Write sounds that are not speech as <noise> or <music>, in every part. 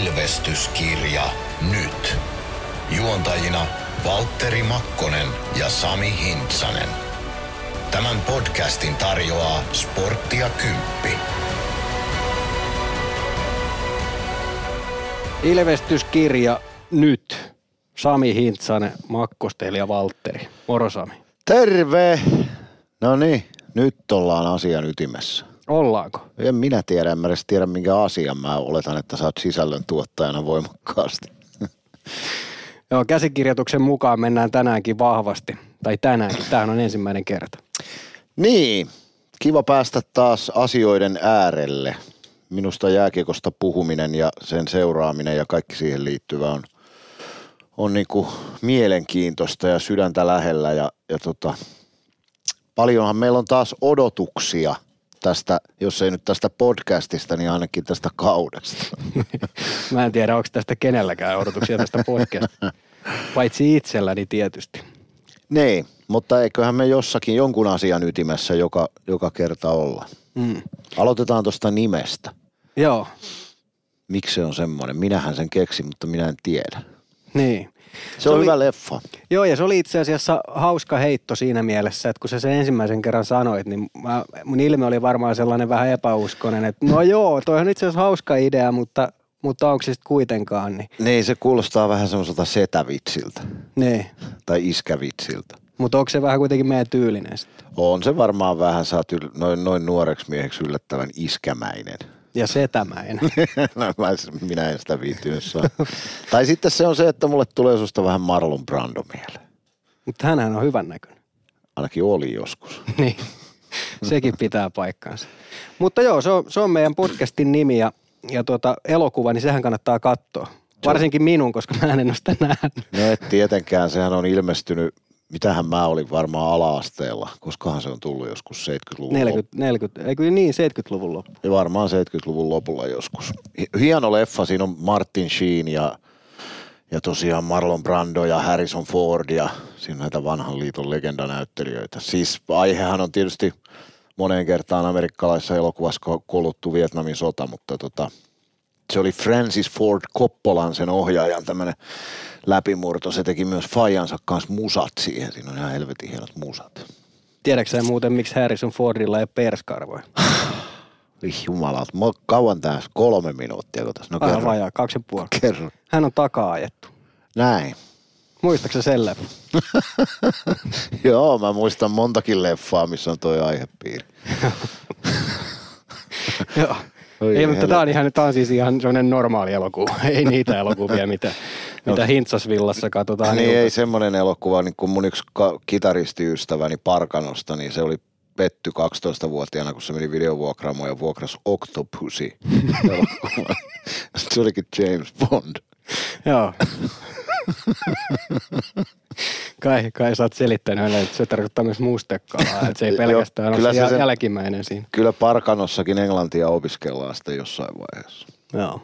Ilvestyskirja nyt. Juontajina Valtteri Makkonen ja Sami Hintsanen. Tämän podcastin tarjoaa Sporttia Kymppi. Ilvestyskirja nyt. Sami Hintsanen, Makkosteli ja Valtteri. Moro Sami. Terve! No niin, nyt ollaan asian ytimessä. Ollaanko? En minä tiedä, en mä edes tiedä minkä asian. Mä oletan, että sä oot sisällön tuottajana voimakkaasti. <laughs> Joo, käsikirjoituksen mukaan mennään tänäänkin vahvasti. Tai tänäänkin, tämähän on ensimmäinen kerta. Niin, kiva päästä taas asioiden äärelle. Minusta jääkiekosta puhuminen ja sen seuraaminen ja kaikki siihen liittyvä on, on niinku mielenkiintoista ja sydäntä lähellä. Ja, ja tota, paljonhan meillä on taas odotuksia tästä, jos ei nyt tästä podcastista, niin ainakin tästä kaudesta. <laughs> Mä en tiedä, onko tästä kenelläkään odotuksia tästä podcastista. Paitsi itselläni tietysti. Niin, mutta eiköhän me jossakin jonkun asian ytimessä joka, joka kerta olla. Mm. Aloitetaan tuosta nimestä. Joo, Miksi se on semmoinen? Minähän sen keksin, mutta minä en tiedä. niin. Se, on oli- hyvä leffa. Joo, ja se oli itse asiassa hauska heitto siinä mielessä, että kun sä sen ensimmäisen kerran sanoit, niin mä, mun ilme oli varmaan sellainen vähän epäuskonen, että no joo, toi on itse asiassa hauska idea, mutta, mutta onko se sitten kuitenkaan, niin, Niin, se kuulostaa vähän semmoiselta setävitsiltä niin. tai iskävitsiltä. Mutta onko se vähän kuitenkin meidän tyylinen sitten? On se varmaan vähän, sä oot yl- noin, noin nuoreksi mieheksi yllättävän iskämäinen. Ja setämäinen. <laughs> no, mä, minä en sitä viittynyt saa. tai sitten se on se, että mulle tulee susta vähän Marlon Brando mieleen. mutta hänhän on hyvän näköinen. Ainakin oli joskus. <laughs> niin, sekin pitää paikkaansa. Mutta joo, se on, se on meidän podcastin nimi ja, ja tuota, elokuva, niin sehän kannattaa katsoa. Varsinkin minun, koska mä en ole sitä nähnyt. No et tietenkään, sehän on ilmestynyt, mitähän mä olin varmaan ala-asteella, koskahan se on tullut joskus 70-luvun 40, 40, eikö niin 70-luvun loppu. Ja varmaan 70-luvun lopulla joskus. Hi- Hieno leffa, siinä on Martin Sheen ja, ja tosiaan Marlon Brando ja Harrison Ford ja siinä näitä vanhan liiton legendanäyttelijöitä. Siis aihehan on tietysti moneen kertaan amerikkalaisessa elokuvassa koluttu Vietnamin sota, mutta tota, se oli Francis Ford Coppolan sen ohjaajan tämmöinen läpimurto. Se teki myös Fajansa kanssa musat siihen. Siinä on ihan helvetin hienot musat. Tiedätkö muuten, miksi Harrison Fordilla ei perskarvoja? <sighs> Jumalat, kauan tässä kolme minuuttia, kun tässä. No Aivan kerro. vajaa, kaksi ja puoli. Kerro. Hän on takaa ajettu. Näin. Muistaaksä sen leffan? <laughs> Joo, mä muistan montakin leffaa, missä on toi aihepiiri. <laughs> Joo. Oi Ei, mutta tää on, ihan, tää on siis ihan sellainen normaali elokuva. <laughs> Ei niitä elokuvia, mitä, <laughs> mitä Hintsasvillassa katsotaan. <laughs> niin ei semmoinen elokuva, niin kuin mun yksi kitaristiystäväni Parkanosta, niin se oli petty 12-vuotiaana, kun se meni videovuokraamoon ja vuokrasi Octopussy se olikin James Bond. Joo. Kai, kai sä oot selittänyt hänelle, että se tarkoittaa myös mustekalaa, että se ei Joo, pelkästään ole kyllä se se jä- sen- jälkimmäinen siinä. Kyllä Parkanossakin englantia opiskellaan sitten jossain vaiheessa. Joo.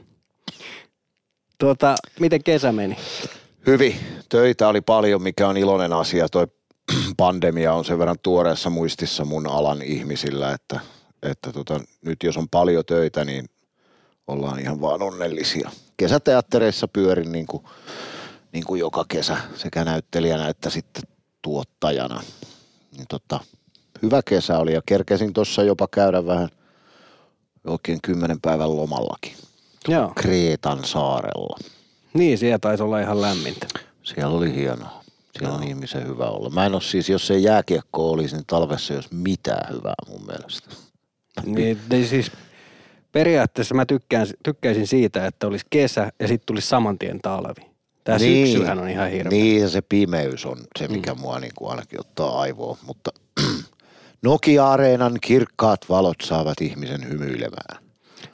Tuota, miten kesä meni? Hyvin. Töitä oli paljon, mikä on iloinen asia. Toi <clears throat> pandemia on sen verran tuoreessa muistissa mun alan ihmisillä, että, että tota, nyt jos on paljon töitä, niin ollaan ihan vaan onnellisia. Kesäteattereissa pyörin niin kuin, niin kuin joka kesä sekä näyttelijänä että sitten tuottajana. Niin tota, hyvä kesä oli ja kerkesin tuossa jopa käydä vähän oikein kymmenen päivän lomallakin. Joo. Kreetan saarella. Niin, siellä taisi olla ihan lämmintä. Siellä oli hienoa. Siellä on ihmisen hyvä olla. Mä en ole siis, jos ei jääkiekko olisi, niin talvessa olisi mitään hyvää mun mielestä. Niin, niin siis periaatteessa mä tykkään, tykkäisin siitä, että olisi kesä ja sitten tulisi saman tien talvi. Tämä niin. syksyhän on ihan hirveä. Niin, ja se pimeys on se, mikä mm. mua niin kuin ainakin ottaa aivoon. Mutta <clears throat> Nokia-areenan kirkkaat valot saavat ihmisen hymyilemään.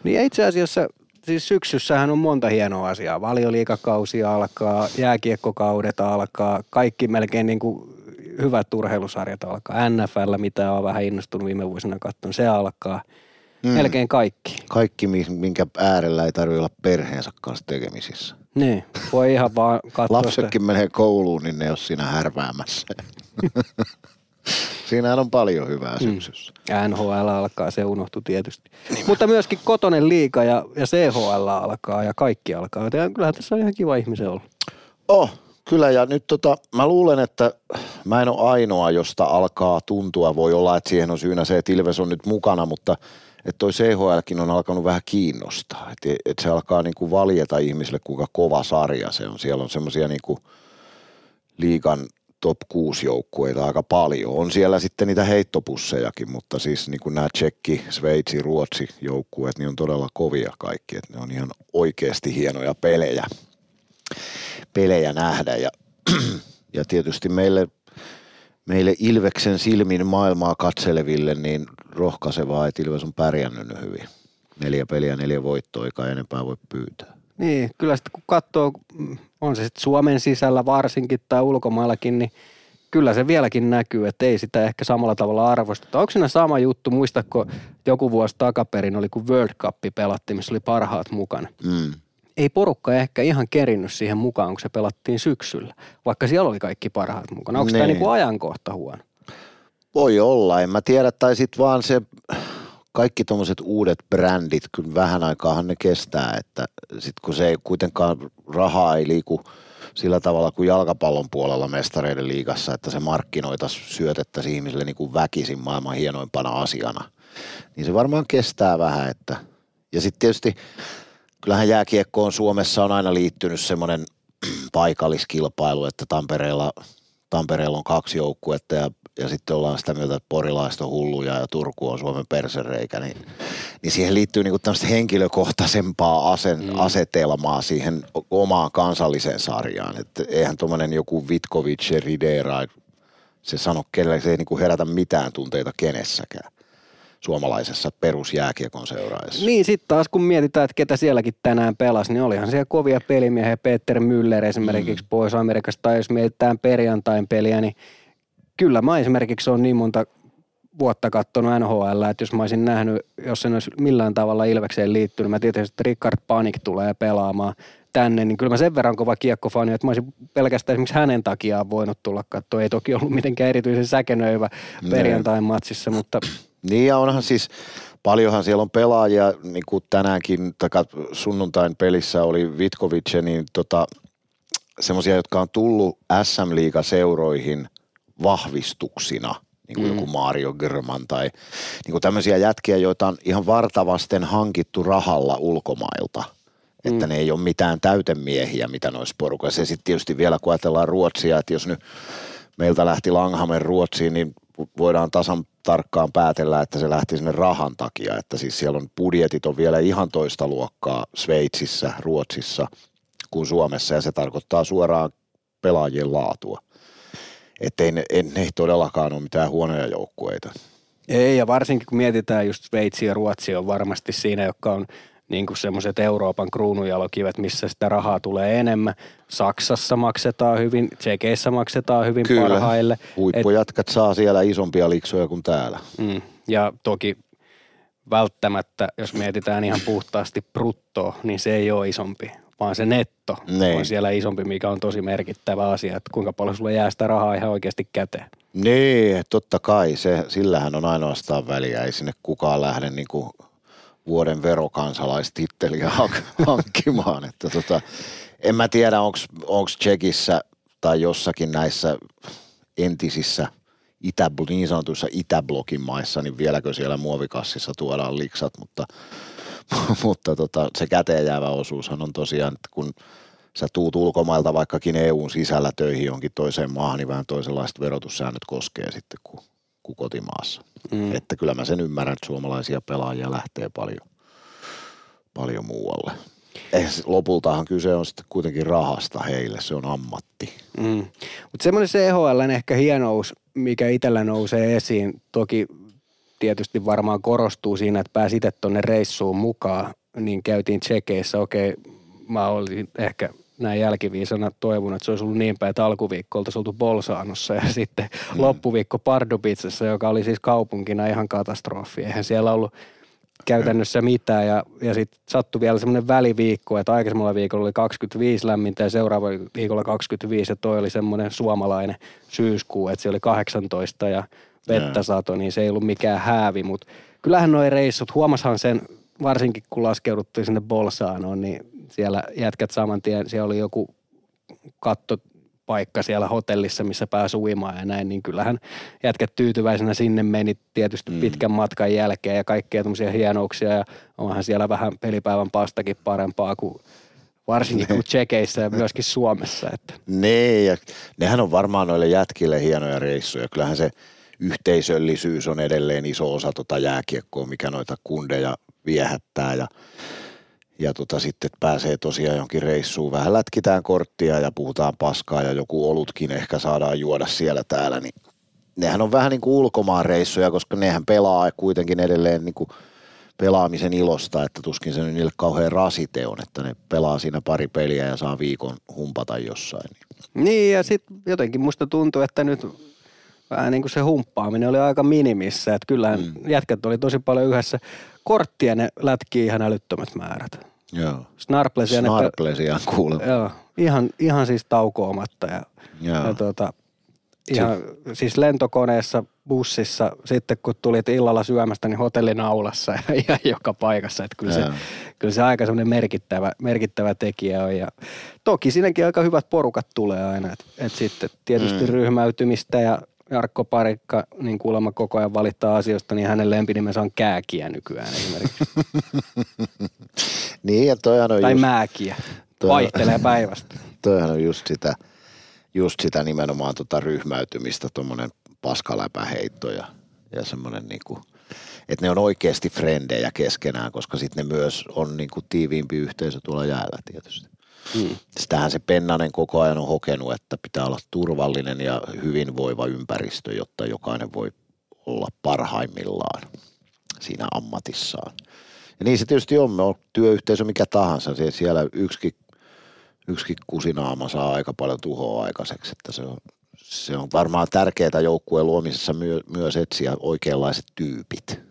Niin itse asiassa siis syksyssähän on monta hienoa asiaa. Valioliikakausi alkaa, jääkiekkokaudet alkaa, kaikki melkein niin kuin hyvät urheilusarjat alkaa. NFL, mitä on vähän innostunut viime vuosina katsomaan, se alkaa. Mm. Melkein kaikki. Kaikki, mi- minkä äärellä ei tarvitse olla perheensä kanssa tekemisissä. Niin, voi ihan vaan katsoa sitä. Lapsetkin menee kouluun, niin ne ei ole siinä härväämässä. Siinähän on paljon hyvää syksyssä. Mm. NHL alkaa, se unohtui tietysti. Niin Mutta myöskin kotonen liiga ja, ja CHL alkaa ja kaikki alkaa. Ja kyllähän tässä on ihan kiva ihmisen olla. Oh, kyllä ja nyt tota, mä luulen, että mä en ole ainoa, josta alkaa tuntua. Voi olla, että siihen on syynä se, että Ilves on nyt mukana, mutta että toi CHLkin on alkanut vähän kiinnostaa. Että et se alkaa niinku valjeta ihmisille, kuinka kova sarja se on. Siellä on semmoisia niinku liigan top 6 joukkueita aika paljon. On siellä sitten niitä heittopussejakin, mutta siis niin kuin nämä Tsekki, Sveitsi, Ruotsi joukkueet, niin on todella kovia kaikki. Että ne on ihan oikeasti hienoja pelejä, pelejä nähdä. Ja, <clears throat> ja tietysti meille, meille Ilveksen silmin maailmaa katseleville, niin rohkaisevaa, että Ilves on pärjännyt hyvin. Neljä peliä, neljä voittoa, eikä enempää voi pyytää. Niin, kyllä sitten kun katsoo, on se sitten Suomen sisällä varsinkin tai ulkomaillakin, niin kyllä se vieläkin näkyy, että ei sitä ehkä samalla tavalla arvosteta. Onko siinä sama juttu, muistatko joku vuosi takaperin oli kun World Cup pelattiin, missä oli parhaat mukana. Mm. Ei porukka ehkä ihan kerinnyt siihen mukaan, kun se pelattiin syksyllä, vaikka siellä oli kaikki parhaat mukana. Onko niin. tämä niinku ajankohta huono? Voi olla, en mä tiedä, tai sitten vaan se kaikki tuommoiset uudet brändit, kyllä vähän aikaahan ne kestää, että sitten kun se ei kuitenkaan, rahaa ei liiku sillä tavalla kuin jalkapallon puolella mestareiden liigassa, että se markkinoita syötettäisiin ihmisille niin kuin väkisin maailman hienoimpana asiana, niin se varmaan kestää vähän, että ja sitten tietysti kyllähän jääkiekkoon Suomessa on aina liittynyt semmoinen paikalliskilpailu, että Tampereella, Tampereella on kaksi joukkuetta ja ja sitten ollaan sitä mieltä, että porilaista on hulluja ja Turku on Suomen persereikä, niin, niin siihen liittyy niinku tämmöistä henkilökohtaisempaa asen, mm. asetelmaa siihen omaan kansalliseen sarjaan. Että eihän tuommoinen joku Vitkovic ja Ridera, se sano kelle, se ei niinku herätä mitään tunteita kenessäkään suomalaisessa perusjääkiekon seuraajassa. Niin, sitten taas kun mietitään, että ketä sielläkin tänään pelasi, niin olihan siellä kovia pelimiehiä. Peter Müller esimerkiksi mm. pois Amerikasta, tai jos mietitään perjantain peliä, niin kyllä mä esimerkiksi on niin monta vuotta katsonut NHL, että jos mä olisin nähnyt, jos sen olisi millään tavalla Ilvekseen liittynyt, mä tietysti, että Rickard Panik tulee pelaamaan tänne, niin kyllä mä sen verran kova kiekkofani, että mä olisin pelkästään esimerkiksi hänen takiaan voinut tulla katsoa. Ei toki ollut mitenkään erityisen säkenöivä perjantain matsissa, mutta... Niin ja onhan siis, paljonhan siellä on pelaajia, niin kuin tänäänkin, taka sunnuntain pelissä oli Vitkovic, niin tota, semmoisia, jotka on tullut SM-liigaseuroihin – vahvistuksina, niin kuin mm. joku Mario German tai niin kuin tämmöisiä jätkiä, joita on ihan vartavasten hankittu rahalla ulkomailta. Että mm. ne ei ole mitään täytemiehiä, mitä noissa porukassa. Ja sitten tietysti vielä kun ajatellaan Ruotsia, että jos nyt meiltä lähti Langhamen Ruotsiin, niin voidaan tasan tarkkaan päätellä, että se lähti sinne rahan takia. Että siis siellä on budjetit on vielä ihan toista luokkaa Sveitsissä, Ruotsissa kuin Suomessa ja se tarkoittaa suoraan pelaajien laatua. Että ei ne, ei, ne ei todellakaan ole mitään huonoja joukkueita. Ei, ja varsinkin kun mietitään just Sveitsi ja Ruotsi on varmasti siinä, jotka on niin kuin semmoiset Euroopan kruunujalokivet, missä sitä rahaa tulee enemmän. Saksassa maksetaan hyvin, Tsekeissä maksetaan hyvin Kyllä. parhaille. huippujatkat Et, saa siellä isompia liksoja kuin täällä. Mm, ja toki välttämättä, jos mietitään ihan puhtaasti bruttoa, niin se ei ole isompi, vaan se netto niin. on siellä isompi, mikä on tosi merkittävä asia, että kuinka paljon sulle jää sitä rahaa ihan oikeasti käteen. Niin, totta kai. Se, sillähän on ainoastaan väliä. Ei sinne kukaan lähde niin kuin vuoden verokansalaistitteliä <laughs> hankkimaan. että tota, en mä tiedä, onko Tsekissä tai jossakin näissä entisissä itä, niin sanotuissa Itäblokin maissa, niin vieläkö siellä muovikassissa tuodaan liksat, mutta mutta tota, se käteen jäävä osuushan on tosiaan, että kun sä tuut ulkomailta vaikkakin EUn sisällä töihin jonkin toiseen maahan, niin vähän toisenlaiset verotussäännöt koskee sitten kuin, kuin kotimaassa. Mm. Että kyllä mä sen ymmärrän, että suomalaisia pelaajia lähtee paljon, paljon muualle. Eh, lopultahan kyse on sitten kuitenkin rahasta heille, se on ammatti. Mm. Mutta semmoinen CHLn ehkä hienous, mikä itsellä nousee esiin, toki tietysti varmaan korostuu siinä, että pääsi itse tuonne reissuun mukaan, niin käytiin tsekeissä. Okei, mä olin ehkä näin jälkiviisana toivonut, että se olisi ollut niin päin, että alkuviikko oltaisiin oltu Bolsaanossa ja <laughs> sitten mm. loppuviikko Pardubitsassa, joka oli siis kaupunkina ihan katastrofi. Eihän siellä ollut käytännössä mitään ja, ja sitten sattui vielä semmoinen väliviikko, että aikaisemmalla viikolla oli 25 lämmintä ja seuraava viikolla 25 ja toi oli semmoinen suomalainen syyskuu, että se oli 18 ja vettä sato, niin se ei ollut mikään häävi, mutta kyllähän nuo reissut, huomashan sen, varsinkin kun laskeuduttiin sinne Bolsaanoon, niin siellä jätkät saman tien, siellä oli joku katto paikka siellä hotellissa, missä pääsi uimaan ja näin, niin kyllähän jätkät tyytyväisenä sinne meni tietysti mm. pitkän matkan jälkeen ja kaikkea tämmöisiä hienouksia ja onhan siellä vähän pelipäivän pastakin parempaa kuin varsinkin kuin Tsekeissä ja myöskin Suomessa. Että. Ne, ja nehän on varmaan noille jätkille hienoja reissuja. Kyllähän se yhteisöllisyys on edelleen iso osa tota jääkiekkoa, mikä noita kundeja viehättää ja ja tota, sitten pääsee tosiaan jonkin reissuun. Vähän lätkitään korttia ja puhutaan paskaa ja joku olutkin ehkä saadaan juoda siellä täällä, niin nehän on vähän niin kuin ulkomaan reissuja, koska nehän pelaa kuitenkin edelleen niin kuin pelaamisen ilosta, että tuskin se niille kauhean rasite on, että ne pelaa siinä pari peliä ja saa viikon humpata jossain. Niin ja sitten jotenkin musta tuntuu, että nyt vähän niin kuin se humppaaminen oli aika minimissä, että kyllähän mm. jätkät oli tosi paljon yhdessä korttia ne lätkii ihan älyttömät määrät. Joo. Snarplesia. Snarplesia kuulemma. Joo, ihan, ihan siis taukoamatta ja, Joo. ja tuota, ihan, si- siis lentokoneessa, bussissa, sitten kun tulit illalla syömästä, niin hotellin aulassa <laughs> ja ihan joka paikassa. Että kyllä, se, kyllä se aika semmoinen merkittävä, merkittävä tekijä on. Ja toki siinäkin aika hyvät porukat tulee aina. että et sitten tietysti mm. ryhmäytymistä ja Jarkko Parikka niin kuulemma koko ajan valittaa asioista, niin hänen lempinimensä on Kääkiä nykyään esimerkiksi. <laughs> niin, ja toihan on Tai just, Määkiä. Toi, Vaihtelee päivästä. <laughs> Toihan on just sitä, just sitä nimenomaan tota ryhmäytymistä, tuommoinen paskaläpäheitto ja, ja semmoinen niinku, että ne on oikeasti frendejä keskenään, koska sitten ne myös on niinku tiiviimpi yhteisö tuolla jäällä tietysti. Hmm. Sitähän se Pennanen koko ajan on hokenut, että pitää olla turvallinen ja hyvinvoiva ympäristö, jotta jokainen voi olla parhaimmillaan siinä ammatissaan. Ja niin se tietysti on, me on työyhteisö mikä tahansa, siellä yksikin, yksikin kusinaama saa aika paljon tuhoa aikaiseksi, että se on, se on varmaan tärkeää joukkueen luomisessa myö, myös etsiä oikeanlaiset tyypit.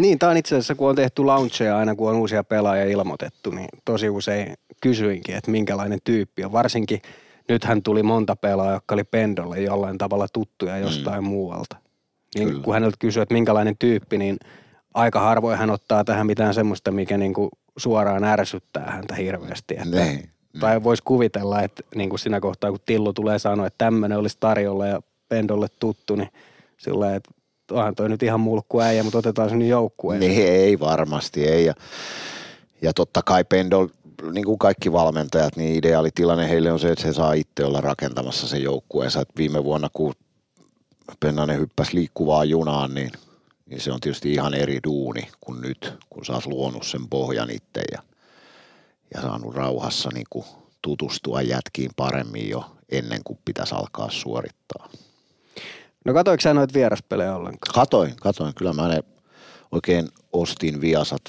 Niin, tämä on itse asiassa, kun on tehty launcheja aina, kun on uusia pelaajia ilmoitettu, niin tosi usein kysyinkin, että minkälainen tyyppi on. Varsinkin nythän tuli monta pelaajaa, jotka oli Pendolle jollain tavalla tuttuja jostain mm. muualta. Niin Kyllä. kun häneltä kysyy, että minkälainen tyyppi, niin aika harvoin hän ottaa tähän mitään semmoista, mikä niin kuin suoraan ärsyttää häntä hirveästi. Että, niin. Tai voisi kuvitella, että niin kuin siinä kohtaa, kun Tillu tulee sanoa, että tämmöinen olisi tarjolla ja Pendolle tuttu, niin sillä että onhan toi nyt ihan mulkku äijä, mutta otetaan se nyt joukkueen. Niin ei varmasti, ei. Ja, ja totta kai Pendol niin kuin kaikki valmentajat, niin ideaalitilanne heille on se, että se saa itse olla rakentamassa sen joukkueensa. Että viime vuonna, kun Pennanen hyppäsi liikkuvaan junaan, niin, niin se on tietysti ihan eri duuni kuin nyt, kun sä luonut sen pohjan itse ja, ja saanut rauhassa niin kuin tutustua jätkiin paremmin jo ennen kuin pitäisi alkaa suorittaa. No katoiko sä noita vieraspelejä ollenkaan? Katoin, katoin. Kyllä mä ne oikein ostin Viasat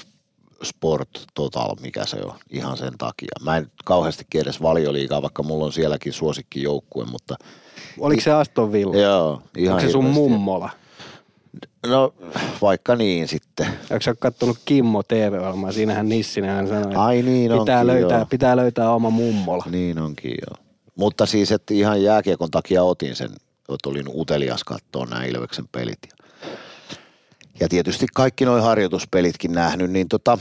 Sport Total, mikä se on, ihan sen takia. Mä en kauheasti edes valioliikaa, vaikka mulla on sielläkin suosikkijoukkue, mutta... Oliko se Aston Villa? Joo, ihan Onko se sun mummola? No, vaikka niin sitten. Onko sä kattonut Kimmo TV-ohjelmaa? Siinähän Nissinenhän sanoi, että Ai niin pitää, onkin, löytää, joo. pitää löytää oma mummola. Niin onkin joo. Mutta siis, että ihan jääkiekon takia otin sen, että olin utelias katsoa nämä Ilveksen pelit. Ja tietysti kaikki nuo harjoituspelitkin nähnyt, niin tota,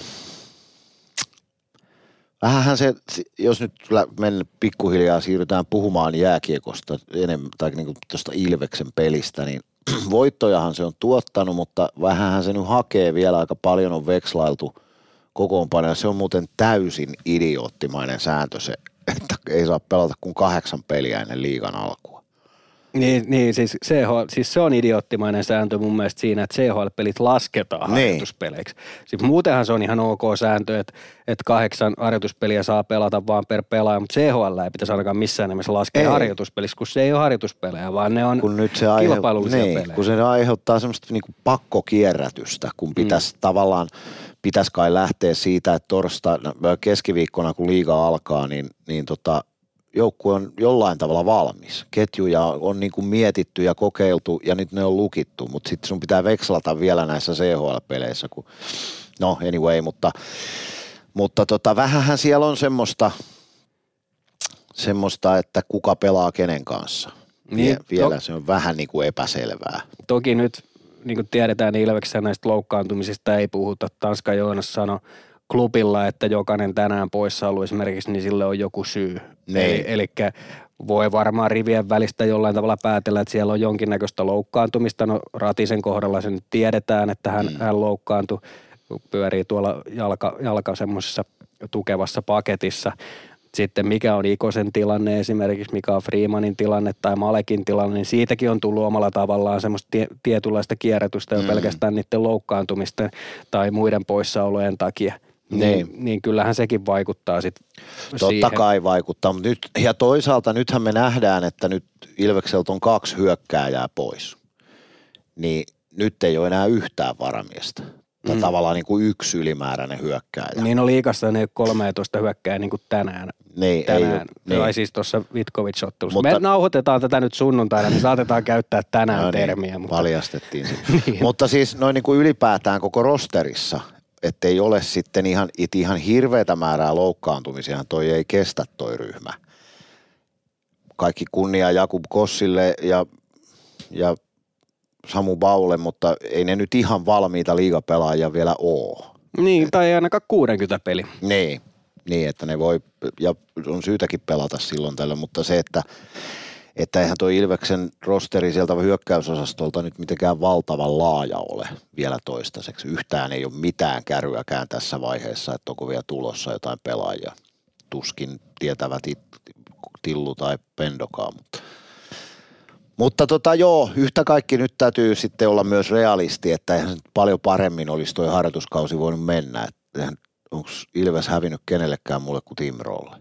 vähänhän se, jos nyt mennään pikkuhiljaa siirrytään puhumaan jääkiekosta enemmän, tai niin tuosta Ilveksen pelistä, niin <clears throat> voittojahan se on tuottanut, mutta vähänhän se nyt hakee vielä aika paljon on vekslailtu kokoonpano, ja se on muuten täysin idioottimainen sääntö se, että ei saa pelata kuin kahdeksan peliä ennen liigan alkua. Niin, niin siis, CHL, siis se on idioottimainen sääntö mun mielestä siinä, että CHL-pelit lasketaan Niin. harjoituspeleiksi. Siis muutenhan se on ihan ok sääntö, että, että kahdeksan harjoituspeliä saa pelata vaan per pelaaja, mutta CHL ei pitäisi ainakaan missään nimessä laskea Ei. harjoituspelissä, kun se ei ole harjoituspelejä, vaan ne on kun nyt se kilpailullisia niin, pelejä. kun se aiheuttaa semmoista niinku pakkokierrätystä, kun pitäisi mm. tavallaan, pitäisi kai lähteä siitä, että torstaina, keskiviikkona kun liiga alkaa, niin, niin tota, joukkue on jollain tavalla valmis. Ketjuja on niin kuin mietitty ja kokeiltu ja nyt ne on lukittu, mutta sitten sun pitää vekslata vielä näissä CHL-peleissä, kun, no anyway, mutta, mutta tota, vähähän siellä on semmoista, semmoista, että kuka pelaa kenen kanssa. Niin, vielä to- se on vähän niin kuin epäselvää. Toki nyt, niin kuin tiedetään, niin Ilveksessä näistä loukkaantumisista ei puhuta. Tanska Joonas sanoi klubilla, että jokainen tänään poissa ollut esimerkiksi, niin sille on joku syy. Niin. Eli, voi varmaan rivien välistä jollain tavalla päätellä, että siellä on jonkinnäköistä loukkaantumista. No Ratisen kohdalla se nyt tiedetään, että hän, mm. hän loukkaantui, pyörii tuolla jalka, jalka semmoisessa tukevassa paketissa. Sitten mikä on Ikosen tilanne esimerkiksi, mikä on Freemanin tilanne tai Malekin tilanne, niin siitäkin on tullut omalla tavallaan semmoista tie, tietynlaista kierrätystä jo Mm. pelkästään niiden loukkaantumisten tai muiden poissaolojen takia. Niin. Niin, niin kyllähän sekin vaikuttaa sitten Totta siihen. kai vaikuttaa, mutta nyt, ja toisaalta nythän me nähdään, että nyt Ilvekseltä on kaksi hyökkääjää pois. Niin nyt ei ole enää yhtään varamiestä. Tai Mm. tavallaan niin kuin yksi ylimääräinen hyökkääjä. Niin no liikassa ne ei ole 13 hyökkää niin kuin tänään. niin, ei tänään. ole, niin. Tai niin. siis tuossa Vitkovic-ottelussa. Mutta- Me nauhoitetaan tätä nyt sunnuntaina, niin saatetaan käyttää tänään No niin, termiä. Mutta... Paljastettiin. <laughs> Niin. Mutta siis noin niin kuin ylipäätään koko rosterissa, ettei ole sitten ihan, it ihan hirveätä määrää loukkaantumisia, toi ei kestä toi ryhmä. Kaikki kunnia Jakub Kossille ja, ja Samu Baulle, mutta ei ne nyt ihan valmiita liigapelaajia vielä oo. Niin, tai ei ainakaan 60 peli. Niin, niin, että ne voi, ja on syytäkin pelata silloin tällä, mutta se, että, että eihän tuo Ilveksen rosteri sieltä hyökkäysosastolta nyt mitenkään valtavan laaja ole vielä toistaiseksi. Yhtään ei ole mitään kärryäkään tässä vaiheessa, että onko vielä tulossa jotain pelaajia. Tuskin tietävät it, Tillu tai Pendokaa, mutta mutta tota joo, yhtä kaikki nyt täytyy sitten olla myös realisti, että eihän nyt paljon paremmin olisi toi harjoituskausi voinut mennä. Onko Ilves hävinnyt kenellekään mulle kuin Timrolle?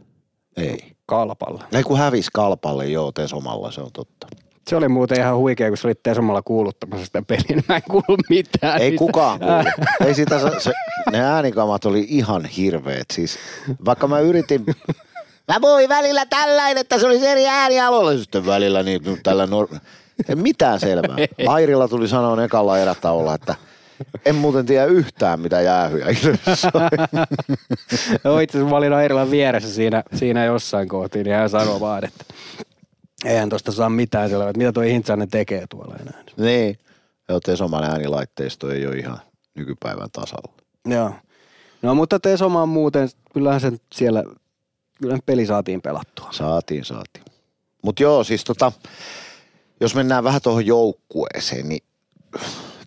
Ei. Kalpalla. Ei kun hävis Kalpalle, joo, Tesomalla, se on totta. Se oli muuten ihan huikea, kun sä olit Tesomalla kuuluttamassa sitä peliä, niin <laughs> mä en kuullut mitään. Ei niistä. kukaan <laughs> kuulu. Ei sitä, sa- se, ne äänikamat oli ihan hirveet. Siis, vaikka mä yritin, mä voin välillä tällainen, että se olisi eri äänialoilla. Sitten välillä niin nyt tällä nor... Ei mitään selvää. <laughs> Airilla tuli sanoa ekalla erätauolla, että en muuten tiedä yhtään mitä jäähyjä. Joo, <laughs> itse asiassa mä olin Airilan vieressä siinä, siinä jossain kohtiin, niin hän sanoi vaan, että eihän tosta saa mitään selvää, että mitä toi Hintsanen tekee tuolla enää. Niin. Joo, Tesoman äänilaitteisto ei ole ihan nykypäivän tasalla. Joo. No mutta Tesoma muuten, kyllähän sen siellä, kyllä peli saatiin pelattua. Saatiin, saatiin. Mutta joo, siis tota, jos mennään vähän tuohon joukkueeseen, niin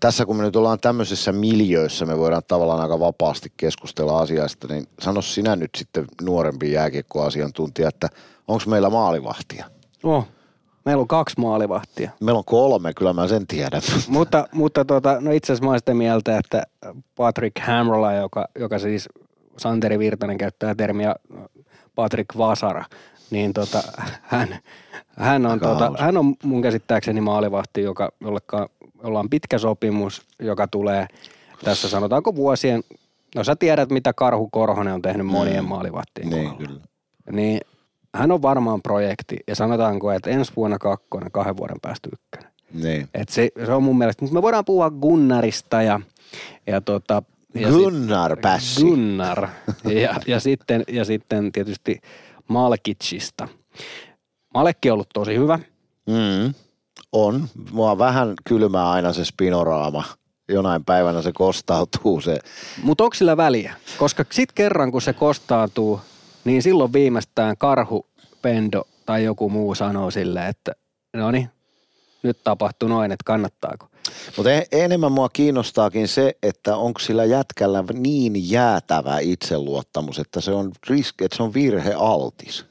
tässä kun me nyt ollaan tämmöisessä miljöissä, me voidaan tavallaan aika vapaasti keskustella asiasta, niin sano sinä nyt sitten nuorempi jääkiekkoasiantuntija, että onko meillä maalivahtia? Oh, meillä on kaksi maalivahtia. Meillä on kolme, kyllä mä sen tiedän. <laughs> mutta mutta tota, no itse asiassa mä oon sitä mieltä, että Patrick Hamrola, joka, joka siis Santeri Virtanen käyttää termiä Patrick Vasara, niin tota, hän, hän, on, Aika tota, hauska. hän on mun käsittääkseni maalivahti, joka, jolleka, jolla on pitkä sopimus, joka tulee tässä sanotaanko vuosien, no sä tiedät mitä Karhu Korhonen on tehnyt monien Mm. maalivahtien niin, kohdalla. kyllä. Niin hän on varmaan projekti ja sanotaanko, että ensi vuonna kakkonen, kahden vuoden päästä ykkönen. Niin. Et se, se, on mun mielestä, mutta me voidaan puhua Gunnarista ja, ja, tota, ja Gunnar Pässi. Gunnar. Ja, ja, sitten, ja sitten tietysti Malkitsista. Malekki on ollut tosi hyvä. Mm, on. Mua vähän kylmää aina se spinoraama. Jonain päivänä se kostautuu se. Mutta onko sillä väliä? Koska sit kerran kun se kostaantuu, niin silloin viimeistään karhu, pendo tai joku muu sanoo silleen, että no niin, nyt tapahtui noin, että kannattaako. Mutta enemmän mua kiinnostaakin se, että onko sillä jätkällä niin jäätävä itseluottamus, että se on riski, että se on virhealtis.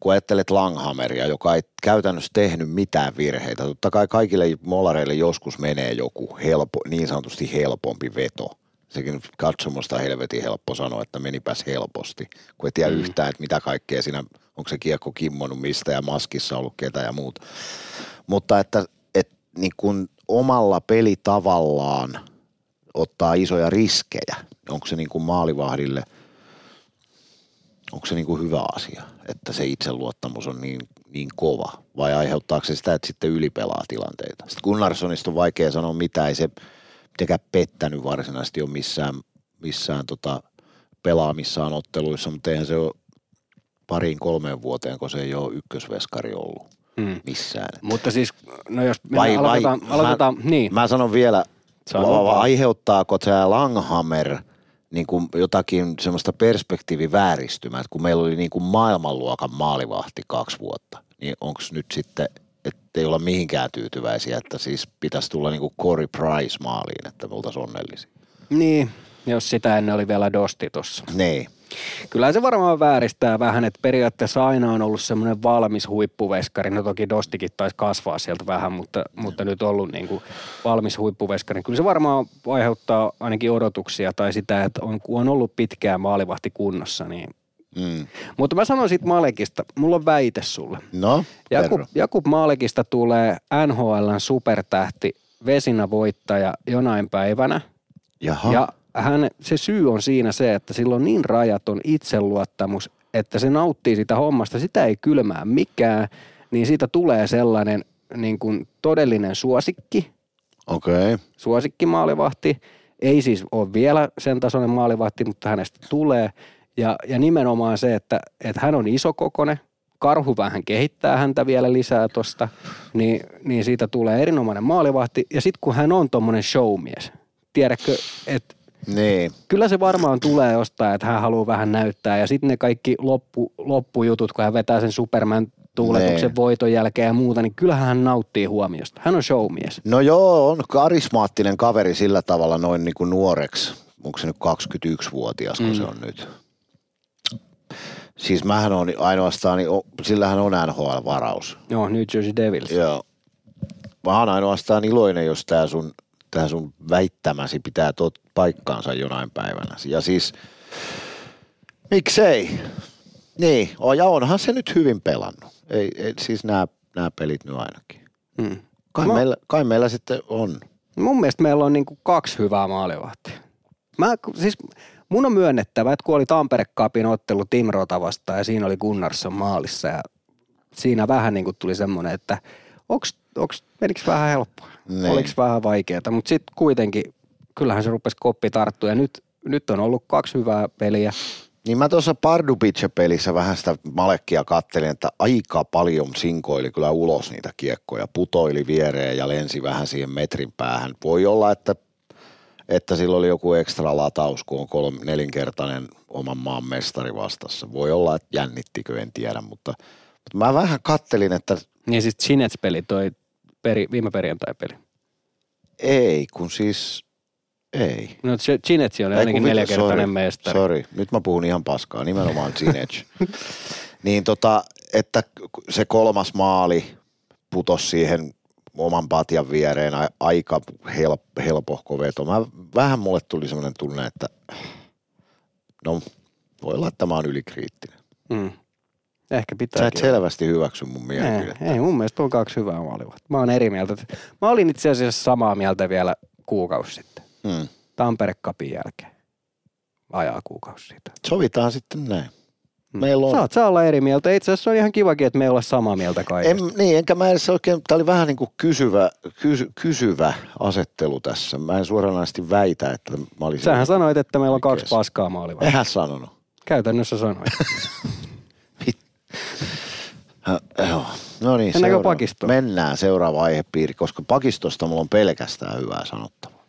Kun ajattelet Langhammeria, joka ei käytännössä tehnyt mitään virheitä. Totta kai kaikille molareille joskus menee joku helpo, niin sanotusti helpompi veto. Sekin katsomosta helvetin helppo sanoa, että menipäs helposti, kun ei tiedä mm. yhtään, että mitä kaikkea siinä, onko se kiekko kimmonut mistä ja maskissa ollut ketä ja muuta. Mutta että, että niin kuin omalla pelitavallaan ottaa isoja riskejä, onko se niin kuin maalivahdille, onko se niin kuin hyvä asia, että se itseluottamus on niin, niin kova, vai aiheuttaako se sitä, että sitten ylipelaa tilanteita. Sitten Gunnarssonista on vaikea sanoa mitä, ei se mitenkään pettänyt varsinaisesti ole missään, missään tota pelaamissaan otteluissa, mutta eihän se ole pariin kolmeen vuoteen, kun se ei ole ykkösveskari ollut. Mm. missään. Mutta siis, no jos Vai- vai- aloitetaan, mä- aloitetaan niin. Mä sanon vielä, Sano va- aiheuttaako tämä Langhammer niin kuin jotakin semmoista perspektiivivääristymää, että kun meillä oli niin kuin maailmanluokan maalivahti kaksi vuotta, niin onko nyt sitten, että ei olla mihinkään tyytyväisiä, että siis pitäisi tulla niin kuin Corey Price maaliin, että me oltaisiin onnellisia. Niin, jos sitä ennen oli vielä Dosti tuossa. Niin. Kyllä se varmaan vääristää vähän, että periaatteessa aina on ollut semmoinen valmis huippuveskari. No toki Dostikin taisi kasvaa sieltä vähän, mutta, mutta nyt ollut niin kuin valmis huippuveskari. Kyllä se varmaan aiheuttaa ainakin odotuksia tai sitä, että on, kun on ollut pitkään maalivahti kunnossa. Niin. Mm. Mutta mä sanon siitä Malekista, mulla on väite sulle. No, Jakub. Jakub Malekista tulee NHLn supertähti, vesinä voittaja jonain päivänä. Jaha. Ja hän, se syy on siinä se, että sillä on niin rajaton itseluottamus, että se nauttii sitä hommasta, sitä ei kylmää mikään, niin siitä tulee sellainen niin kuin todellinen suosikki, Okei. Okay. suosikkimaalivahti. Ei siis ole vielä sen tasoinen maalivahti, mutta hänestä tulee. Ja, ja nimenomaan se, että, että hän on isokokone, karhu vähän kehittää häntä vielä lisää tosta, niin, niin siitä tulee erinomainen maalivahti. Ja sitten kun hän on tommonen showmies, tiedätkö, että Niin. kyllä se varmaan tulee jostain, että hän haluaa vähän näyttää. Ja sitten ne kaikki loppu, loppujutut, kun hän vetää sen Superman tuuletuksen Nee. voiton jälkeen ja muuta, niin kyllähän hän nauttii huomiosta. Hän on showmies. No joo, on karismaattinen kaveri sillä tavalla noin niin kuin nuoreksi. Onko se nyt 21-vuotias, kun Mm. se on nyt? Siis mähän on ainoastaan, niin sillähän on NHL-varaus. Joo, New Jersey Devils. Joo. Mä oon ainoastaan iloinen, jos tää sun, tää sun väittämäsi pitää tot paikkaansa jonain päivänä. Ja siis, miksei? Niin, ja onhan se nyt hyvin pelannut. Ei, ei siis nämä, nämä pelit nyt ainakin. Mm. Kai, Mä- meillä, kai meillä sitten on. Mun mielestä meillä on niinku kaksi hyvää maalivahtia. Mä, siis mun on myönnettävä, että kun oli Tampere Cupin ottelu Tim Rota vastaan ja siinä oli Gunnarsson maalissa ja siinä vähän niin kuin tuli semmoinen, että onks, menikö vähän helppoa? Niin. Oliko vähän vaikeaa, mutta sitten kuitenkin kyllähän se rupesi koppi tarttua ja nyt, nyt on ollut kaksi hyvää peliä. Niin mä tuossa Pardubice-pelissä vähän sitä Malekkia kattelin, että aika paljon sinkoili kyllä ulos niitä kiekkoja, putoili viereen ja lensi vähän siihen metrin päähän. Voi olla, että, että sillä oli joku ekstra lataus, kun on kolm, nelinkertainen oman maan mestari vastassa. Voi olla, että jännittikö, en tiedä, mutta, mutta mä vähän kattelin, että Niin siis Chinets-peli, toi peri, viime perjantai-peli. ei, kun siis ei. No se Chinetsi on ainakin neljäkertainen sorry, mestari. Sorry, nyt mä puhun ihan paskaa, nimenomaan Zinedge. <laughs> niin tota, että se kolmas maali putosi siihen oman patjan viereen aika help, helpohko veto. Mä, vähän mulle tuli semmoinen tunne, että no voi olla, että mä oon ylikriittinen. Mm. Ehkä pitää. Sä et selvästi hyväksy mun mielipidettä. Ei, ei, mun mielestä on kaksi hyvää maalivahtia. Mä oon eri mieltä. Mä olin itse asiassa samaa mieltä vielä kuukausi sitten. Hmm. Tampere Cupin jälkeen. Ajaa kuukausi siitä. Sovitaan sitten näin. Mm. Meillä on... Saat saa olla eri mieltä. Itse asiassa on ihan kivakin, että me ei olla samaa mieltä En, kaikesta. niin, enkä mä edes oikein, tää oli vähän niin kuin kysyvä, kysy, kysyvä asettelu tässä. Mä en suoranaisesti väitä, että mä olisin... Sähän sanoit, että meillä on kaksi oikeassa. paskaa maalivahtia. Eihän sanonut. Käytännössä sanoit. <laughs> Äh, joo. No niin, Mennäänkö seuraava. pakistoon? Mennään seuraava aihepiiri, koska pakistosta mulla on pelkästään hyvää sanottavaa.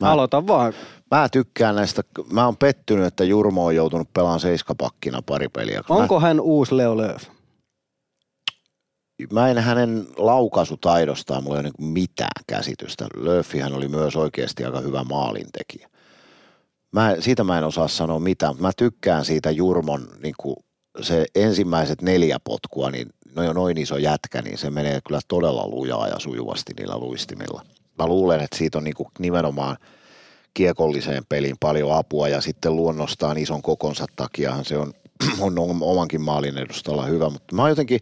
Mä- Aloita vaan. Mä tykkään näistä, mä oon pettynyt, että Jurmo on joutunut pelaamaan seiskapakkina pari peliä. Onko hän uusi Leo Lööf? Mä, mä en hänen laukaisutaidostaan, mulla ei ole niin mitään käsitystä. Löffihän oli myös oikeasti aika hyvä maalintekijä. Mä, siitä mä en osaa sanoa mitään, mutta mä tykkään siitä Jurmon niin kuin se ensimmäiset neljä potkua, niin no jo noin iso jätkä, niin se menee kyllä todella lujaa ja sujuvasti niillä luistimilla. Mä luulen, että siitä on niin kuin nimenomaan kiekolliseen peliin paljon apua ja sitten luonnostaan ison kokonsa takiahan se on, <clears throat> on omankin maalin edustalla hyvä, mutta mä oon jotenkin,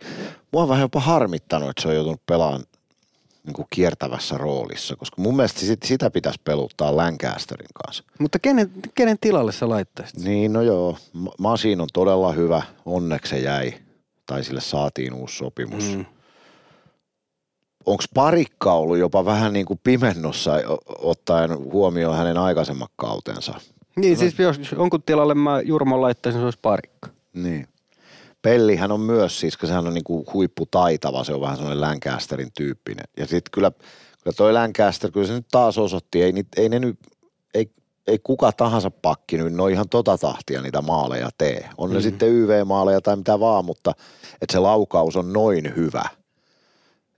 mua on vähän jopa harmittanut, että se on joutunut pelaamaan niin kuin kiertävässä roolissa, koska mun mielestä sit, sitä pitäisi peluttaa Lancasterin kanssa. Mutta kenen, kenen tilalle sä laittaisit? Niin, no joo. Ma- Masin on todella hyvä. Onneksi se jäi. Tai sille saatiin uusi sopimus. Mm. Onko parikka ollut jopa vähän niin kuin pimennossa ottaen huomioon hänen aikaisemmat kautensa? Niin siis jos jonkun tilalle mä Jurmon laittaisin, se olisi parikka. Niin. Pellihän on myös, siis kun sehän on niin kuin huipputaitava, se on vähän semmoinen Lancasterin tyyppinen. Ja sitten kyllä, kyllä toi Lancaster, kyllä se nyt taas osoitti, ei, ei ne nyt, ei, ei kuka tahansa pakki nyt no ihan tota tahtia niitä maaleja tee. On mm. ne sitten YV-maaleja tai mitä vaan, mutta että se laukaus on noin hyvä.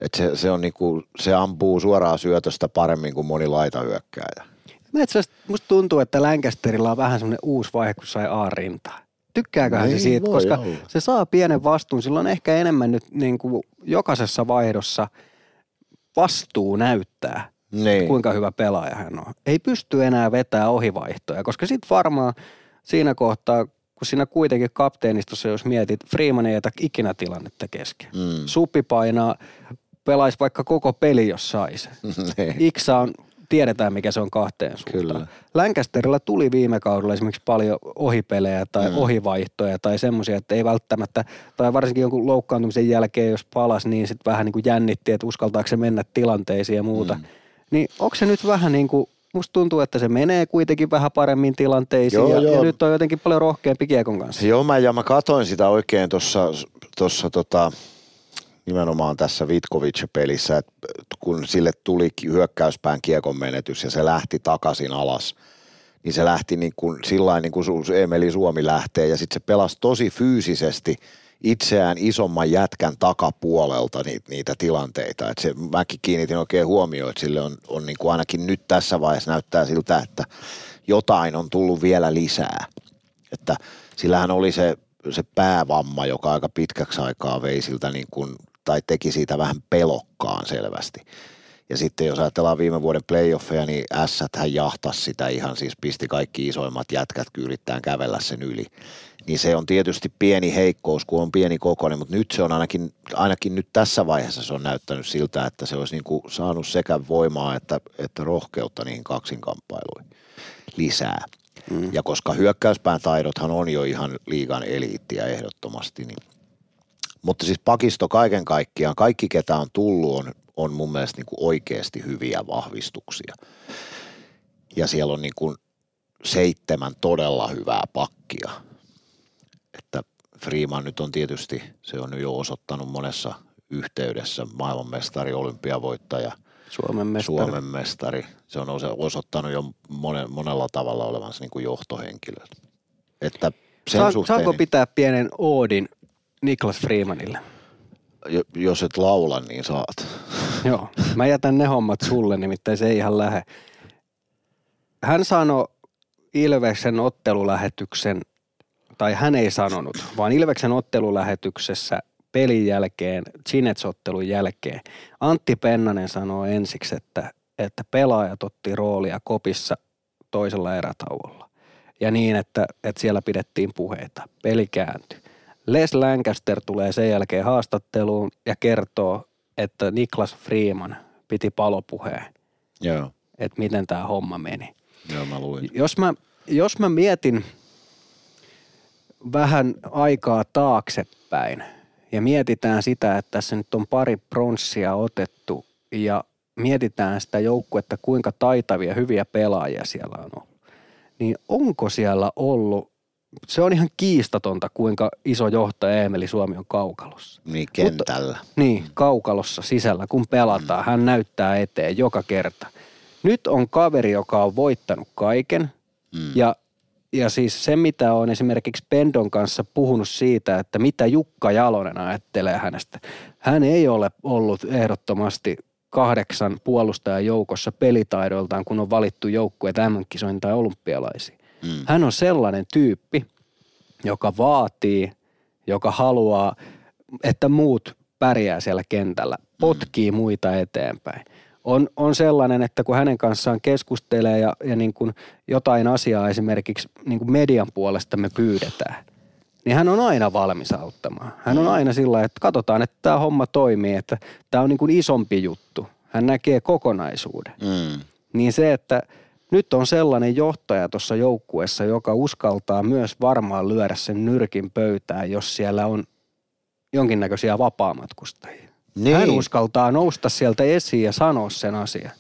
Että se, se, on niinku, se ampuu suoraan syötöstä paremmin kuin moni laitahyökkääjä. Musta tuntuu, että Lancasterilla on vähän semmoinen uusi vaihe, kun sai A-rintaa tykkääköhän niin, se siitä, koska olla. se saa pienen vastuun. Sillä on ehkä enemmän nyt niin kuin jokaisessa vaihdossa vastuu näyttää, niin. kuinka hyvä pelaaja hän on. Ei pysty enää vetämään ohivaihtoja, koska sitten varmaan siinä kohtaa, kun siinä kuitenkin kapteenistossa, jos mietit, Freeman ei jätä ikinä tilannetta kesken. Mm. Suppi painaa, pelaisi vaikka koko peli, jos saisi. <laughs> Niin. Iksa on tiedetään, mikä se on kahteen suuntaan. Kyllä. Lancasterilla tuli viime kaudella esimerkiksi paljon ohipelejä tai mm. ohivaihtoja tai semmoisia, että ei välttämättä, tai varsinkin jonkun loukkaantumisen jälkeen, jos palas, niin sitten vähän niin kuin jännitti, että uskaltaako se mennä tilanteisiin ja muuta. Mm. Niin onko se nyt vähän niin kuin, musta tuntuu, että se menee kuitenkin vähän paremmin tilanteisiin joo, ja, joo. ja, nyt on jotenkin paljon rohkeampi kiekon kanssa. Joo, mä, ja mä katoin sitä oikein tuossa tossa, tota, nimenomaan tässä Vitkovic-pelissä, että kun sille tuli hyökkäyspään kiekon menetys ja se lähti takaisin alas, niin se lähti niin kuin, sillä niin kuin Emeli Suomi lähtee ja sitten se pelasi tosi fyysisesti itseään isomman jätkän takapuolelta niitä, niitä tilanteita. Et se, mäkin kiinnitin oikein huomioon, että sille on, on niin kuin ainakin nyt tässä vaiheessa näyttää siltä, että jotain on tullut vielä lisää. Että sillähän oli se, se päävamma, joka aika pitkäksi aikaa vei siltä niin kuin tai teki siitä vähän pelokkaan selvästi. Ja sitten jos ajatellaan viime vuoden playoffeja, niin S hän jahtasi sitä ihan siis pisti kaikki isoimmat jätkät yrittää kävellä sen yli. Niin se on tietysti pieni heikkous, kun on pieni kokoinen, mutta nyt se on ainakin, ainakin nyt tässä vaiheessa se on näyttänyt siltä, että se olisi niin kuin saanut sekä voimaa että, että rohkeutta niihin kaksinkamppailuihin lisää. Mm. Ja koska hyökkäyspään taidothan on jo ihan liigan eliittiä ehdottomasti, niin mutta siis pakisto kaiken kaikkiaan, kaikki ketä on tullut on, on mun mielestä niin kuin oikeasti hyviä vahvistuksia. Ja siellä on niin kuin seitsemän todella hyvää pakkia. Että Freeman nyt on tietysti, se on jo osoittanut monessa yhteydessä maailmanmestari, olympiavoittaja, Suomen mestari. Suomen mestari. Se on osoittanut jo monen, monella tavalla olevansa niin kuin johtohenkilö. Että sen Saan, suhteen, saanko pitää pienen oodin Niklas Freemanille. Jo, jos et laula, niin saat. Joo, mä jätän ne hommat sulle, nimittäin se ei ihan lähe. Hän sanoi Ilveksen ottelulähetyksen, tai hän ei sanonut, vaan Ilveksen ottelulähetyksessä pelin jälkeen, Chinets-ottelun jälkeen, Antti Pennanen sanoi ensiksi, että, että pelaajat otti roolia kopissa toisella erätauolla. Ja niin, että, että siellä pidettiin puheita. Peli kääntyi. Les Lancaster tulee sen jälkeen haastatteluun ja kertoo, että Niklas Freeman piti palopuheen. Joo. Että miten tämä homma meni. Joo, mä luin. Jos mä, jos mä mietin vähän aikaa taaksepäin ja mietitään sitä, että tässä nyt on pari pronssia otettu ja mietitään sitä joukkuetta, kuinka taitavia, hyviä pelaajia siellä on ollut, niin onko siellä ollut se on ihan kiistatonta, kuinka iso johtaja Emeli Suomi on kaukalossa. Niin, kentällä. Mutta, niin, kaukalossa sisällä, kun pelataan. Mm. Hän näyttää eteen joka kerta. Nyt on kaveri, joka on voittanut kaiken. Mm. Ja, ja siis se, mitä on esimerkiksi Pendon kanssa puhunut siitä, että mitä Jukka Jalonen ajattelee hänestä. Hän ei ole ollut ehdottomasti kahdeksan puolustajan joukossa pelitaidoiltaan, kun on valittu joukkue MM-kisoihin tai olympialaisiin. Mm. Hän on sellainen tyyppi, joka vaatii, joka haluaa, että muut pärjää siellä kentällä, potkii mm. muita eteenpäin. On, on sellainen, että kun hänen kanssaan keskustelee ja, ja niin kuin jotain asiaa esimerkiksi niin kuin median puolesta me pyydetään, niin hän on aina valmis auttamaan. Hän on mm. aina sillä että katsotaan, että tämä homma toimii, että tämä on niin kuin isompi juttu. Hän näkee kokonaisuuden. Mm. Niin se, että – nyt on sellainen johtaja tuossa joukkueessa, joka uskaltaa myös varmaan lyödä sen nyrkin pöytään, jos siellä on jonkinnäköisiä vapaamatkustajia. Niin. Hän uskaltaa nousta sieltä esiin ja sanoa sen asian.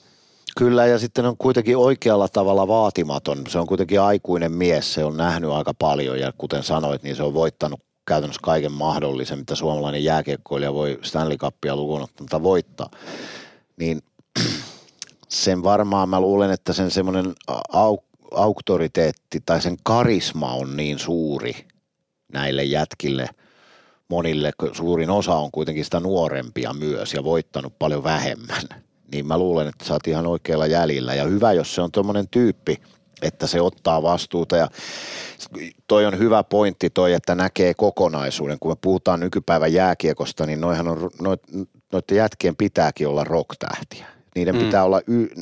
Kyllä, ja sitten on kuitenkin oikealla tavalla vaatimaton. Se on kuitenkin aikuinen mies, se on nähnyt aika paljon, ja kuten sanoit, niin se on voittanut käytännössä kaiken mahdollisen, mitä suomalainen jääkiekkoilija voi Stanley Cupia lukuun ottamatta voittaa. Niin sen varmaan mä luulen, että sen semmoinen au, auktoriteetti tai sen karisma on niin suuri näille jätkille, monille, suurin osa on kuitenkin sitä nuorempia myös ja voittanut paljon vähemmän. <laughs> Niin mä luulen, että sä oot ihan oikealla jäljellä ja hyvä, jos se on tuommoinen tyyppi, että se ottaa vastuuta ja toi on hyvä pointti toi, että näkee kokonaisuuden. Kun me puhutaan nykypäivän jääkiekosta, niin noihan on, noit, noiden jätkien pitääkin olla rocktähtiä. Niiden, mm. pitää olla,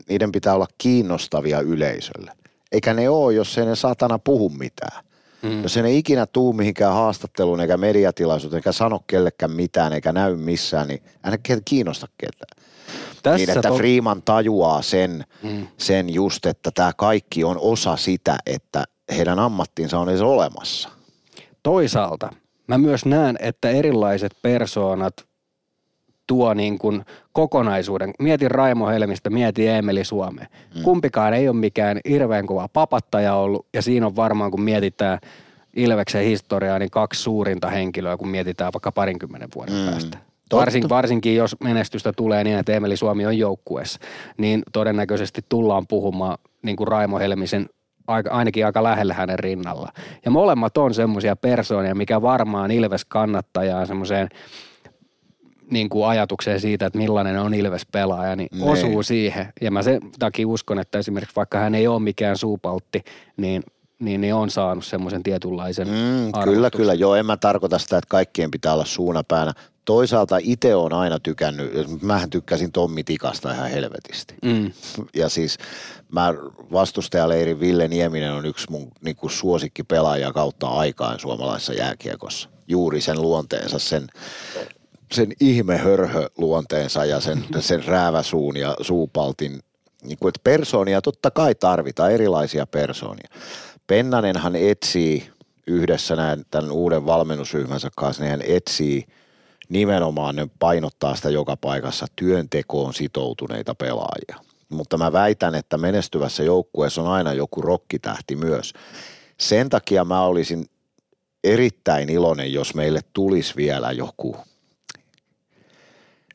niiden pitää olla kiinnostavia yleisölle. Eikä ne ole, jos ei ne satana puhu mitään. Mm. Jos ei ne ikinä tuu mihinkään haastatteluun eikä mediatilaisuuteen, eikä sano kellekään mitään eikä näy missään, niin hän kiinnosta ketään. Tässä niin, että to... Freeman tajuaa sen, mm. sen just, että tämä kaikki on osa sitä, että heidän ammattinsa on edes olemassa. Toisaalta mä myös näen, että erilaiset persoonat tuo niin kuin kokonaisuuden. Mietin Raimo Helmistä, mietin Emeli Suome. Mm. Kumpikaan ei ole mikään hirveän kova papattaja ollut ja siinä on varmaan kun mietitään Ilveksen historiaa, niin kaksi suurinta henkilöä, kun mietitään vaikka parinkymmenen vuoden mm. päästä. Varsin, varsinkin jos menestystä tulee niin, että Emeli Suomi on joukkueessa, niin todennäköisesti tullaan puhumaan niin kuin Raimo Helmisen aika, ainakin aika lähellä hänen rinnalla. Ja molemmat on semmoisia persoonia, mikä varmaan Ilves kannattajaa semmoiseen niin kuin ajatukseen siitä, että millainen on Ilves-pelaaja, niin ne. osuu siihen. Ja mä sen takia uskon, että esimerkiksi vaikka hän ei ole mikään suupaltti, niin niin, niin on saanut semmoisen tietynlaisen mm, Kyllä, kyllä. Joo, en mä tarkoita sitä, että kaikkien pitää olla suunapäänä. Toisaalta itse on aina tykännyt, mähän tykkäsin Tommi Tikasta ihan helvetisti. Mm. <laughs> Ja siis mä vastustajaleirin Ville Nieminen on yksi mun niin kuin suosikkipelaaja kautta aikaan suomalaisessa jääkiekossa. Juuri sen luonteensa, sen, sen ihmehörhö luonteensa ja sen, <laughs> sen rääväsuun ja suupaltin. Niin kuin, että persoonia totta kai tarvitaan, erilaisia persoonia. Pennanenhan etsii yhdessä näin, tämän uuden valmennusryhmänsä kanssa, niin hän etsii nimenomaan, ne painottaa sitä joka paikassa, työntekoon sitoutuneita pelaajia. Mutta mä väitän, että menestyvässä joukkueessa on aina joku rokkitähti myös. Sen takia mä olisin erittäin iloinen, jos meille tulisi vielä joku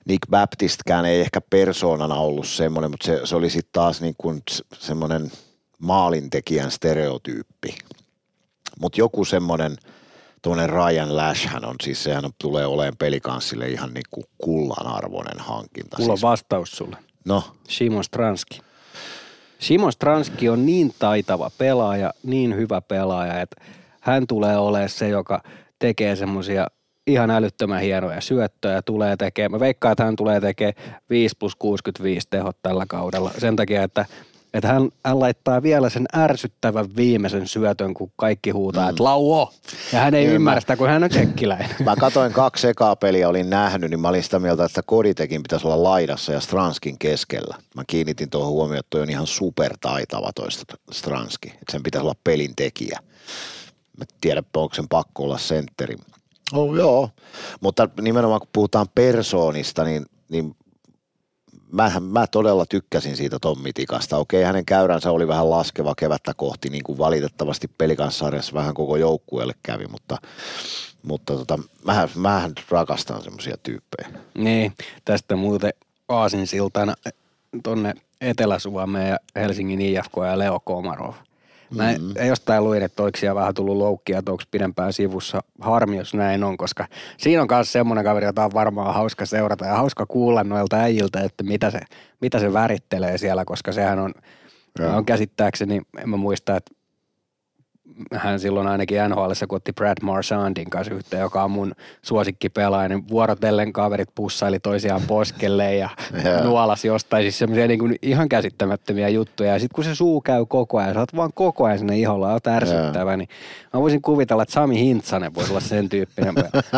Nick Baptistkään ei ehkä persoonana ollut semmoinen, mutta se, se oli sitten taas niin kuin semmoinen – maalintekijän stereotyyppi. Mutta joku semmoinen, tuollainen Ryan Lash, hän on siis, sehän on, tulee olemaan pelikanssille ihan niin kuin kullan arvoinen hankinta. Mulla siis. on vastaus sulle. No? Simon Stranski. Simon Stranski on niin taitava pelaaja, niin hyvä pelaaja, että hän tulee olemaan se, joka tekee semmoisia ihan älyttömän hienoja syöttöjä tulee tekemään. Mä veikkaan, että hän tulee tekemään 5 plus 65 tehot tällä kaudella sen takia, että että hän, hän laittaa vielä sen ärsyttävän viimeisen syötön, kun kaikki huutaa, mm. että lauo. Ja hän ei niin ymmärrä sitä, kun hän on tsekkiläinen. Mä katoin kaksi ekaa peliä, olin nähnyt, niin mä olin sitä mieltä, että Koditekin pitäisi olla laidassa ja Stranskin keskellä. Mä kiinnitin tuohon huomioon, että toi on ihan supertaitava toista Stranski. Että sen pitäisi olla pelin tekijä. Mä tiedän, onko sen pakko olla sentteri. Oh, joo, mutta nimenomaan kun puhutaan persoonista, niin, niin mä, mä todella tykkäsin siitä Tommi Tikasta. Okei, hänen käyränsä oli vähän laskeva kevättä kohti, niin kuin valitettavasti pelikanssarjassa vähän koko joukkueelle kävi, mutta, mutta tota, mähän, mähän rakastan semmoisia tyyppejä. Niin, tästä muuten Aasinsiltana tonne Etelä-Suomeen ja Helsingin IFK ja Leo Komarov – Mä mm-hmm. jostain luin, että oliko siellä vähän tullut loukkia, että onko pidempään sivussa. Harmi, jos näin on, koska siinä on myös semmoinen kaveri, jota on varmaan hauska seurata ja hauska kuulla noilta äijiltä, että mitä se, mitä se värittelee siellä, koska sehän on, on käsittääkseni, en mä muista, että hän silloin ainakin NHL, kun otti Brad Marchandin kanssa yhteen, joka on mun suosikkipelaaja, niin vuorotellen kaverit pussaili toisiaan poskelle ja <laughs> yeah. nuolasi jostain siis semmoisia niin kuin ihan käsittämättömiä juttuja. Ja sitten kun se suu käy koko ajan, sä oot vaan koko ajan sinne iholla, oot ärsyttävä, yeah. niin mä voisin kuvitella, että Sami Hintsanen voisi olla sen tyyppinen.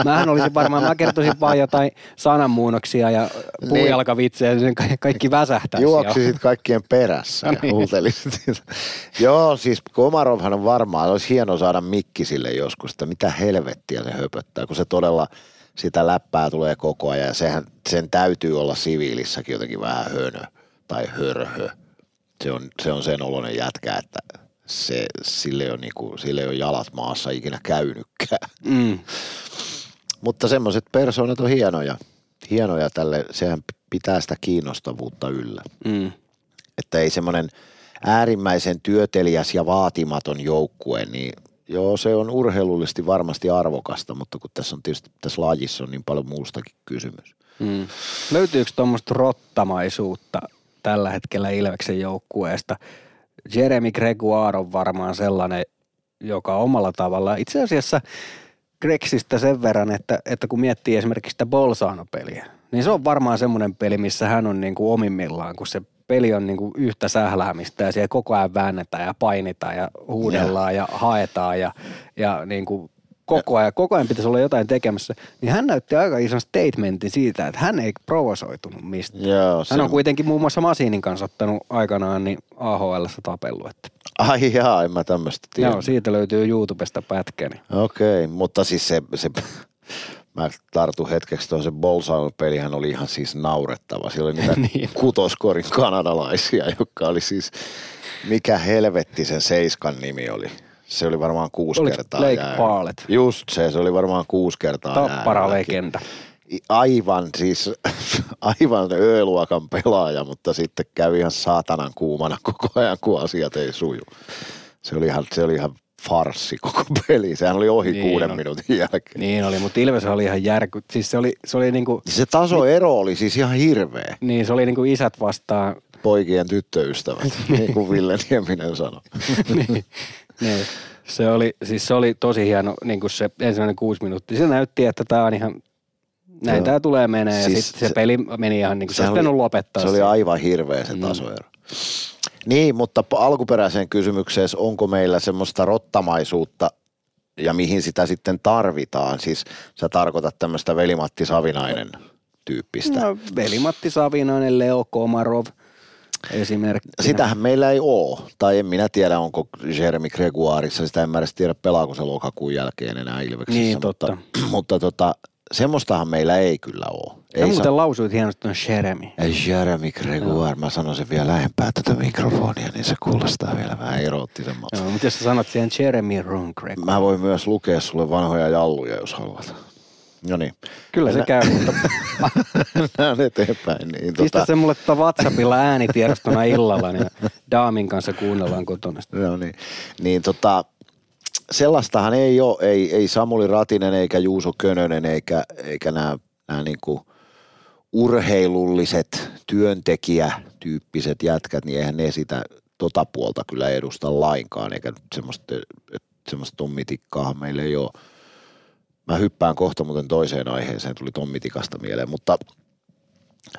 Mähän olisin varmaan, mä kertoisin vaan jotain sananmuunnoksia ja niin. puujalkavitsejä, niin kaikki väsähtäisi. Juoksisit kaikkien perässä ja <laughs> niin. Joo, siis Komarovhan on varmaan olisi hieno saada mikki sille joskus, että mitä helvettiä se höpöttää, kun se todella sitä läppää tulee koko ajan ja sehän, sen täytyy olla siviilissäkin jotenkin vähän hönö tai hörhö. Se on, se on sen oloinen jätkä, että se, sille, ei ole niinku, sille ei ole jalat maassa ikinä käynytkään. Mm. Mutta semmoiset persoonat on hienoja. Hienoja tälle, sehän pitää sitä kiinnostavuutta yllä. Mm. Että ei semmoinen äärimmäisen työteliäs ja vaatimaton joukkue, niin joo, se on urheilullisesti varmasti arvokasta, mutta kun tässä on tietysti tässä lajissa on niin paljon muustakin kysymys. Mm. Löytyykö tuommoista rottamaisuutta tällä hetkellä Ilveksen joukkueesta? Jeremy Gregoire on varmaan sellainen, joka omalla tavalla, itse asiassa Greksistä sen verran, että, että kun miettii esimerkiksi sitä Bolsano-peliä, niin se on varmaan semmoinen peli, missä hän on niin kuin omimmillaan, kun se peli on niin kuin yhtä sähläämistä ja siellä koko ajan väännetään ja painitaan ja huudellaan ja, ja haetaan ja, ja niin kuin koko ajan, koko ajan pitäisi olla jotain tekemässä, niin hän näytti aika ison statementin siitä, että hän ei provosoitunut mistään. Joo, hän on kuitenkin muun muassa Masinin kanssa ottanut aikanaan niin AHL tapellut. Että. Ai jaa, en mä tämmöistä tiedä. Joo, siitä löytyy YouTubesta pätkä. Niin. Okei, okay, mutta siis se, se mä tartun hetkeksi tuohon se Bolsanon pelihän oli ihan siis naurettava. Siellä oli niitä <laughs> niin. kutoskorin kanadalaisia, jotka oli siis, mikä helvetti sen seiskan nimi oli. Se oli varmaan kuusi Oliko kertaa Blake. Barlett? Just se, se oli varmaan kuusi kertaa Tappara legenda. Aivan siis, <laughs> aivan Ö-luokan pelaaja, mutta sitten kävi ihan saatanan kuumana koko ajan, kun asiat ei suju. Se oli ihan, se oli ihan farssi koko <laughs> peli. Sehän oli ohi Niin kuuden on. minuutin jälkeen. Niin oli, mutta Ilves oli ihan järky. Siis se oli, se oli niinku, Se tasoero oli siis ihan hirveä. niin se oli niinku isät vastaan. Poikien tyttöystävät, <laughs> niin kuin Ville Nieminen sanoi. <laughs> niin, niin. Se oli, siis se oli tosi hieno, niin kuin se ensimmäinen kuusi minuuttia. Se näytti, että tämä on ihan, näin Joo. tämä tulee menee. Ja Siis sitten se, se- peli meni ihan niin kuin se olisi pitänyt oli- lopettaa. Se oli aivan hirveä se Mm. Niin, mutta alkuperäiseen kysymykseen, onko meillä semmoista rottamaisuutta ja mihin sitä sitten tarvitaan? Siis sä tarkoitat tämmöistä Velimatti Savinainen tyyppistä. No, Veli-Matti Savinainen, Leo Komarov esimerkki. Sitähän meillä ei ole, tai en minä tiedä, onko Jeremy Gregoirissa, sitä en mä edes tiedä, pelaako se lokakuun jälkeen enää Ilveksissä. Niin, mutta, totta. <clears throat> mutta tota, semmoistahan meillä ei kyllä ole. Sä Ei muuten sa- lausuit hienosti tuon Jeremy. Jeremy Gregoire, mä sanon sen vielä lähempää tätä mikrofonia, niin se kuulostaa vielä vähän eroottisemmalta. Joo, mutta jos sä sanot siihen Jeremy Runkrek, Mä voin myös lukea sulle vanhoja jalluja, jos haluat. No niin, kyllä se käy, mutta <laughs> mennään eteenpäin. Niin, pistä tota, se mulle tota WhatsAppilla äänitiedostona illalla, niin Daamin kanssa kuunnellaan kotona. No niin, niin tota, sellaistahan ei ole, ei, ei Samuli Ratinen eikä Juuso Könönen eikä, eikä nämä, nämä niinku urheilulliset työntekijätyyppiset jätkät, niin eihän ne sitä tota puolta kyllä edusta lainkaan, eikä semmoista, semmoista tommitikkaahan meillä ei ole. Mä hyppään kohta muuten toiseen aiheeseen, tuli tommitikasta mieleen, mutta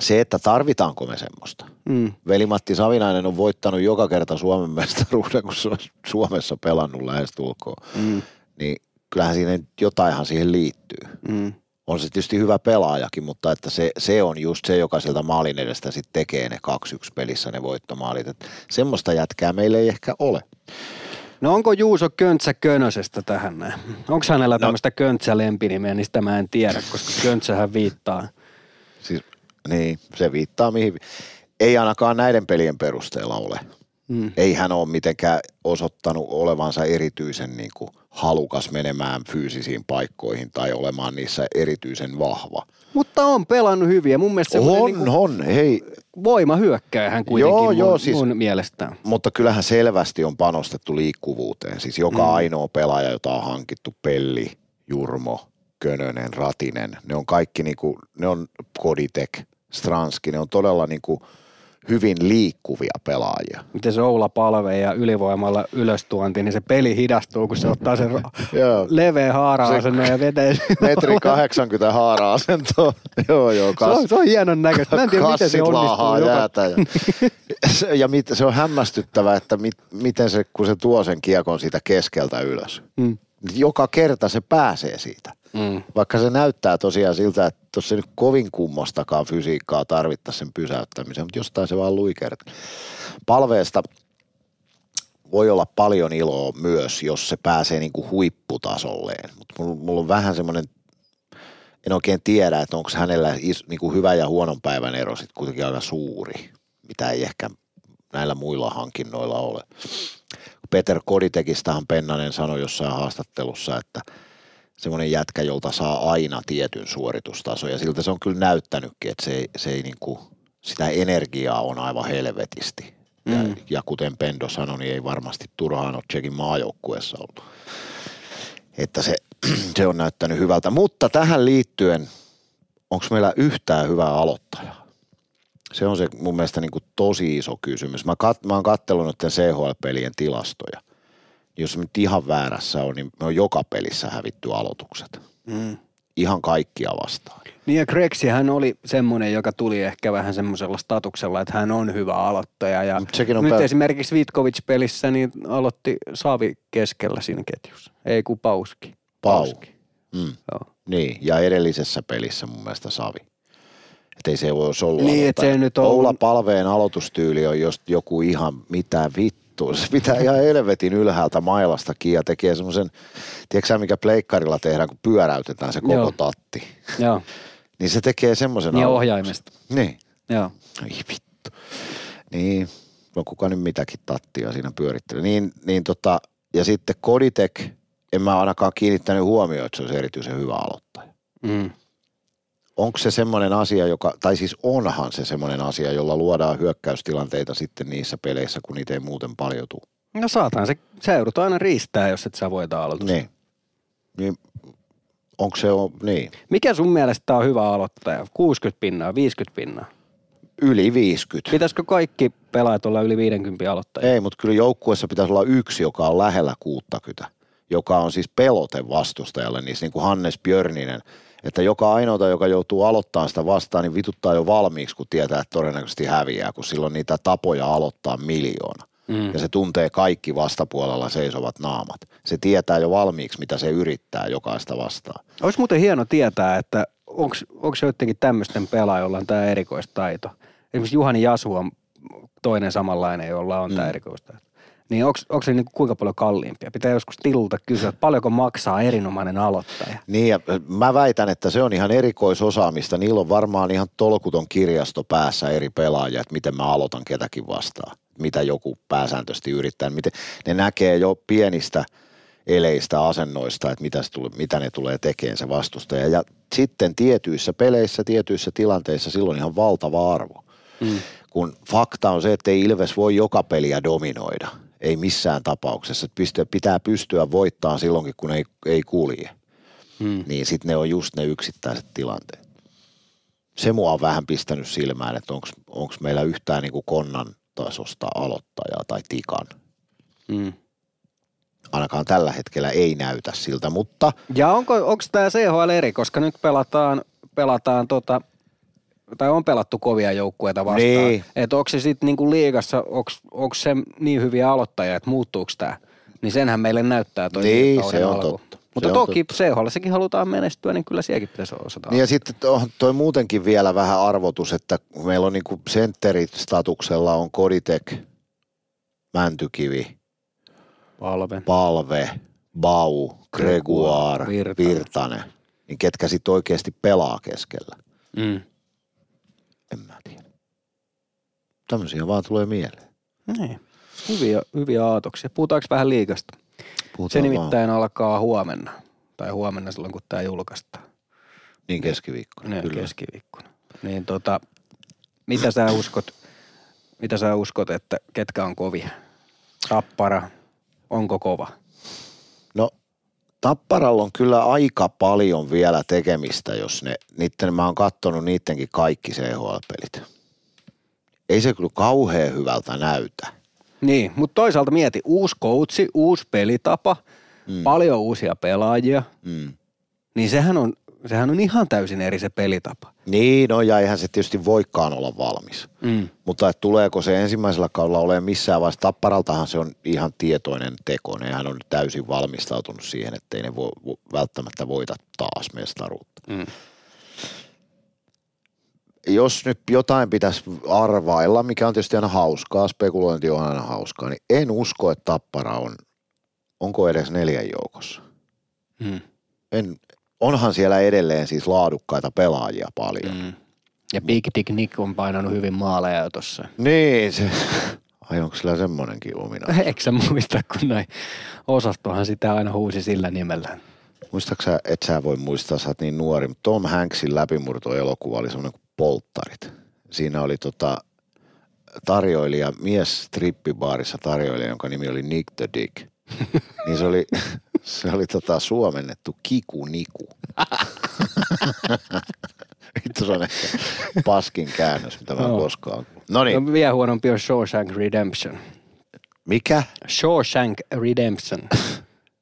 se, että tarvitaanko me semmoista, Mm. Veli-Matti Savinainen on voittanut joka kerta Suomen mestaruuden, kun se on Suomessa pelannut lähestulkoon. Mm. Niin kyllähän siinä jotainhan siihen liittyy. Mm. On se tietysti hyvä pelaajakin, mutta että se, se on just se, joka sieltä maalin edestä sitten tekee ne 2-1 pelissä ne voittomaalit. Et semmoista jätkää meillä ei ehkä ole. No onko Juuso Köntsä Könösestä tähän näin? Onko hänellä No. tämmöistä Köntsä lempinimeä, niin sitä mä en tiedä, koska Köntsähän viittaa. Siis, niin, se viittaa mihin. Ei ainakaan näiden pelien perusteella ole. Mm. Ei hän ole mitenkään osoittanut olevansa erityisen niin kuin, halukas menemään fyysisiin paikkoihin tai olemaan niissä erityisen vahva. Mutta on pelannut hyvin ja mun mielestä On, niinku on, hei. voimahyökkäjä hän kuitenkin Joo, mun, joo, siis- mun mielestään. Mutta kyllähän selvästi on panostettu liikkuvuuteen. Siis joka Mm. ainoa pelaaja, jota on hankittu, Pelli, Jurmo, Könönen, Ratinen, ne on kaikki niinku, ne on Koditek, Stranski, ne on todella niinku hyvin liikkuvia pelaajia. Miten se Oula palvee ja ylivoimalla ylöstuonti, niin se peli hidastuu, kun se ottaa sen <laughs> Joo. leveä haara Se- asennon ja vetää sen. <laughs> Metri 80 haara-asentoa. <laughs> joo, joo. Se Kas, on, se on hienon näköistä. Mä en tiedä, miten se onnistuu. Jäätä. Ja, se, ja mit, se on hämmästyttävää, että mit, miten se, kun se tuo sen kiekon siitä keskeltä ylös. Mm. Joka kerta se pääsee siitä. Mm. Vaikka se näyttää tosiaan siltä, että tuossa ei nyt kovin kummostakaan fysiikkaa tarvittaisi sen pysäyttämiseen, mutta jostain se vaan luikertaa. Palveesta voi olla paljon iloa myös, jos se pääsee niinku huipputasolleen. Mutta mulla, mulla on vähän semmoinen, en oikein tiedä, että onko hänellä is, niinku hyvä ja huonon päivän ero sitten kuitenkin aika suuri, mitä ei ehkä näillä muilla hankinnoilla ole. Peter Koditekistahan Pennanen sanoi jossain haastattelussa, että semmoinen jätkä, jolta saa aina tietyn suoritustason ja siltä se on kyllä näyttänytkin, että se ei, se ei niin kuin, sitä energiaa on aivan helvetisti. Ja, Mm. ja kuten Pendo sanoi, niin ei varmasti turhaan ole Tsekin maajoukkueessa ollut. Että se, <clears throat> se on näyttänyt hyvältä. Mutta tähän liittyen, onko meillä yhtään hyvää aloittajaa? Se on se mun mielestä niin kuin tosi iso kysymys. Mä, kat, mä oon kattellut noiden CHL-pelien tilastoja. Jos nyt ihan väärässä on, niin me on joka pelissä hävitty aloitukset. Mm. Ihan kaikkia vastaan. Niin ja Grexi hän oli semmoinen, joka tuli ehkä vähän semmoisella statuksella, että hän on hyvä aloittaja. Ja sekin on nyt pää- esimerkiksi Vitkovic-pelissä niin aloitti Saavi keskellä siinä ketjussa. Ei kun Pauski. Pau. Pauski. Mm. Joo. Niin, ja edellisessä pelissä mun mielestä Savi. Että ei se olisi ollut Niin, et se nyt on- Oula Palveen aloitustyyli on just joku ihan mitä vittu. Se pitää ihan helvetin ylhäältä mailasta kiinni ja tekee semmoisen, tiedätkö mikä pleikkarilla tehdään, kun pyöräytetään se koko Joo. tatti. Joo, <laughs> Niin se tekee semmoisen niin aloituksen. ohjaimesta. Niin. Joo. Ai vittu. Niin, no kuka nyt mitäkin tattia siinä pyörittelee. Niin, niin tota, ja sitten Koditek, en mä ainakaan kiinnittänyt huomioon, että se olisi erityisen hyvä aloittaja. Mm. Onko se semmoinen asia, joka, tai siis onhan se semmoinen asia, jolla luodaan hyökkäystilanteita sitten niissä peleissä, kun niitä ei muuten paljon tule. No saatan se, se joudut aina riistää, jos et sä voita aloitus. Niin. niin onko se, o- niin, Mikä sun mielestä on hyvä aloittaja? 60 pinnaa, 50 pinnaa? yli 50. Pitäisikö kaikki pelaajat olla yli 50 aloittajia? Ei, mutta kyllä joukkueessa pitäisi olla yksi, joka on lähellä 60, joka on siis pelote vastustajalle, niin kuin Hannes Björninen, että joka ainoata, joka joutuu aloittamaan sitä vastaan, niin vituttaa jo valmiiksi, kun tietää, että todennäköisesti häviää, kun silloin niitä tapoja aloittaa miljoona. Mm. Ja se tuntee kaikki vastapuolella seisovat naamat. Se tietää jo valmiiksi, mitä se yrittää jokaista vastaan. Olisi muuten hieno tietää, että onko joidenkin tämmöisten pelaajilla on tämä erikoistaito. Esimerkiksi Juhani Jasu on toinen samanlainen, jolla on tämä Mm. erikoistaito. Niin onko se niinku kuinka paljon kalliimpia? Pitää joskus Tilulta kysyä, että paljonko maksaa erinomainen aloittaja. Niin ja mä väitän, että se on ihan erikoisosaamista. Niillä on varmaan ihan tolkuton kirjasto päässä eri pelaajia, että miten mä aloitan ketäkin vastaan. Mitä joku pääsääntöisesti yrittää. Miten, ne näkee jo pienistä eleistä, asennoista, että mitä, se tulee, mitä ne tulee tekemään se vastustaja. Ja sitten tietyissä peleissä, tietyissä tilanteissa silloin ihan valtava arvo. Mm. Kun fakta on se, että ei Ilves voi joka peliä dominoida. Ei missään tapauksessa. Että pitää pystyä voittamaan silloinkin, kun ei, ei kulje Mm. niin sitten ne on just ne yksittäiset tilanteet. Se mua on vähän pistänyt silmään, että onko meillä yhtään niinku konnan tasosta aloittajaa tai tikan. Mm. Ainakaan tällä hetkellä ei näytä siltä, mutta Ja onko onko tämä CHL eri, koska nyt pelataan, pelataan tota, tai on pelattu kovia joukkueita vastaan. Niin. Että onko se sitten niinku liigassa, onko se niin hyviä aloittajia, että muuttuuko tämä? Niin senhän meille näyttää toi Niin, se on alku. totta. Mutta Se on toki CHL sekin halutaan menestyä, niin kyllä sielläkin pitäisi osata. niin ja sitten to, toi muutenkin vielä vähän arvotus, että meillä on niinku sentteristatuksella on Koditek, Mäntykivi, Palve. Palve, Bau, Gregoire, Virtanen. Virtanen, niin ketkä sitten oikeasti pelaa keskellä. Mm. En mä tiedä. Tämmöisiä vaan tulee mieleen. Niin. Hyviä, hyviä aatoksia. Puhutaanko vähän liikasta? Puhutaan Se vaan. nimittäin alkaa huomenna. Tai huomenna silloin, kun tämä julkaistaan. Niin keskiviikkona, Ne, kyllä. keskiviikkona. Niin tota, mitä sä uskot, mitä sä uskot, että ketkä on kovia? Tappara, onko kova? Tapparalla on kyllä aika paljon vielä tekemistä, jos ne, niitten, mä oon kattonut niittenkin kaikki CHL-pelit. Ei se kyllä kauhean hyvältä näytä. Niin, mutta toisaalta mieti, uusi coachi, uusi pelitapa, Mm. paljon uusia pelaajia, Mm. niin sehän on, sehän on ihan täysin eri se pelitapa. Niin, no ja eihän se tietysti voikaan olla valmis. Mm. Mutta että tuleeko se ensimmäisellä kaudella olemaan missään vaiheessa, Tapparaltahan se on ihan tietoinen teko. Nehän on täysin valmistautunut siihen, ettei ne vo, vo, välttämättä voita taas mestaruutta. Mm. Jos nyt jotain pitäisi arvailla, mikä on tietysti aina hauskaa, spekulointi on aina hauskaa, niin en usko, että Tappara on, onko edes neljän joukossa. Mm. En, onhan siellä edelleen siis laadukkaita pelaajia paljon. Mm. Ja Big Dick Nick on painanut hyvin maaleja jo tossa. Niin, se Ai onko sillä semmonenkin ominaisuus? <laughs> Eikö sä muista, kun näin osastohan sitä aina huusi sillä nimellä. Muistaaksä, sä, et sä voi muistaa, sä oot niin nuori, mutta Tom Hanksin läpimurto-elokuva oli semmoinen kuin Polttarit. Siinä oli tota, tarjoilija, mies strippibaarissa tarjoilija, jonka nimi oli Nick the Dick. <laughs> niin se oli, se oli tota suomennettu Kiku Niku. Vittu se on ehkä paskin käännös, mitä mä Joo. koskaan. No niin, No, vielä huonompi on Shawshank Redemption. mikä? Shawshank Redemption.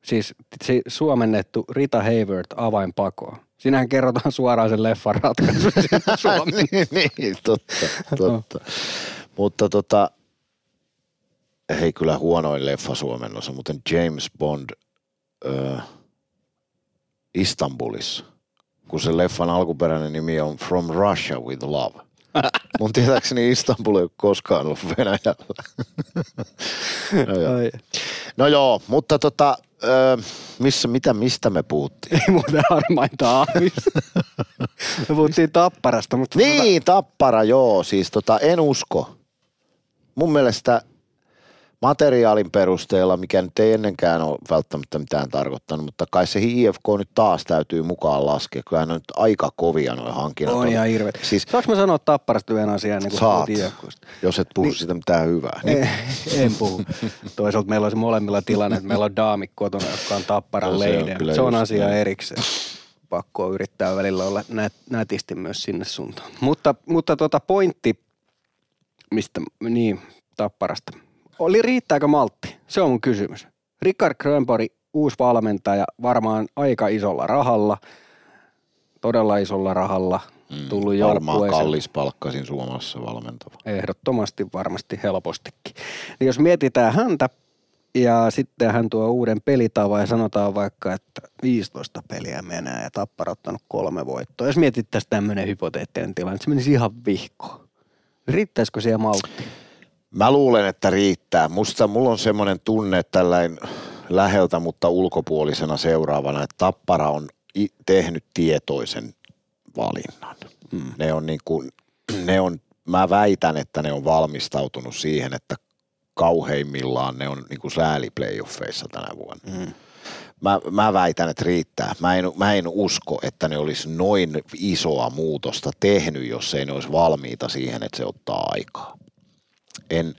siis si- suomennettu Rita Hayworth avainpakoon. Siinähän kerrotaan suoraan sen leffan ratkaisu <laughs> siinä Suomi. niin, niin, totta, totta. Mutta tota, hei kyllä huonoin leffa suomennos on muuten James Bond ö, Istanbulissa, kun se leffan alkuperäinen nimi on From Russia with Love. <laughs> Mun tietääkseni Istanbul ei ole koskaan ollut Venäjällä. no, joo. No joo, mutta tota, missä, mitä, mistä me puhuttiin? ei muuten harmainta aavista. Me puhuttiin tapparasta, mutta Niin, tappara, joo. Siis tota, en usko. Mun mielestä materiaalin perusteella, mikä nyt ei ennenkään ole välttämättä mitään tarkoittanut, mutta kai se IFK nyt taas täytyy mukaan laskea. Kyllähän ne on nyt aika kovia noin hankinnat. on ihan hirveet. Siis Saanko mä sanoa tapparasta yhden asian kuin Saat. jos et puhu Niin. siitä mitään hyvää. Niin, Ei, en puhu. Toisaalta meillä olisi molemmilla tilanne, että meillä on daamik kotona, jotka on tapparan No, se on leiden. kyllä Se on asia näin. erikseen. Pakko on yrittää välillä olla nät, nätisti myös sinne suuntaan. Mutta, mutta tota pointti, mistä, niin, tapparasta. Oli, riittääkö maltti? Se on mun kysymys. Rickard Grönborg, uusi valmentaja, varmaan aika isolla rahalla, todella isolla rahalla, tullut Mm, varmaan kallis palkkasin Suomessa valmentava. Ehdottomasti, varmasti, helpostikin. Niin jos mietitään häntä ja sitten hän tuo uuden pelitavan ja sanotaan vaikka, että 15 peliä menee ja Tappara ottanut kolme voittoa. Jos mietittäisiin tämmöinen hypoteettinen tilanne, että se menisi ihan vihkoon. Riittäisikö siellä maltti? Mä luulen, että riittää. Musta mulla on semmoinen tunne, tällainen läheltä, mutta ulkopuolisena seuraavana, että Tappara on tehnyt tietoisen valinnan. Mm. Ne on niin kuin, ne on, mä väitän, että ne on valmistautunut siihen, että kauheimmillaan ne on niin kuin sääli playoffeissa tänä vuonna. Mm. Mä, mä väitän, että riittää. Mä en, mä en usko, että ne olisi noin isoa muutosta tehnyt, jos ei ne olisi valmiita siihen, että se ottaa aikaa. En,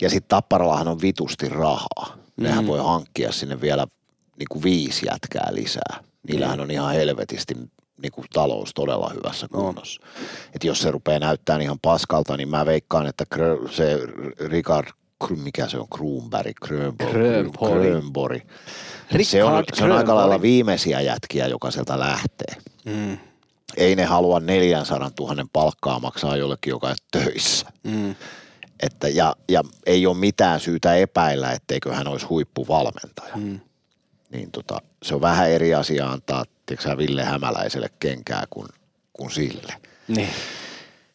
ja sitten Tapparallahan on vitusti rahaa. Nehän Mm. voi hankkia sinne vielä niin kuin viisi jätkää lisää. Niillähän on ihan helvetisti niin kuin talous todella hyvässä kunnossa. Et jos se rupeaa näyttämään ihan paskalta, niin mä veikkaan, että se Rikard, mikä se on, Kruunberg, Grönborg, Grönborg. Grönborg. Se on, se on aika lailla viimeisiä jätkiä, joka sieltä lähtee. Mm. Ei ne halua 400 000 palkkaa maksaa jollekin, joka on töissä. Mm. Että ja, ja ei ole mitään syytä epäillä, etteikö hän olisi huippuvalmentaja. Mm. Niin tota, se on vähän eri asia antaa tiedätkö, Ville Hämäläiselle kenkää kuin, kuin sille. Niin.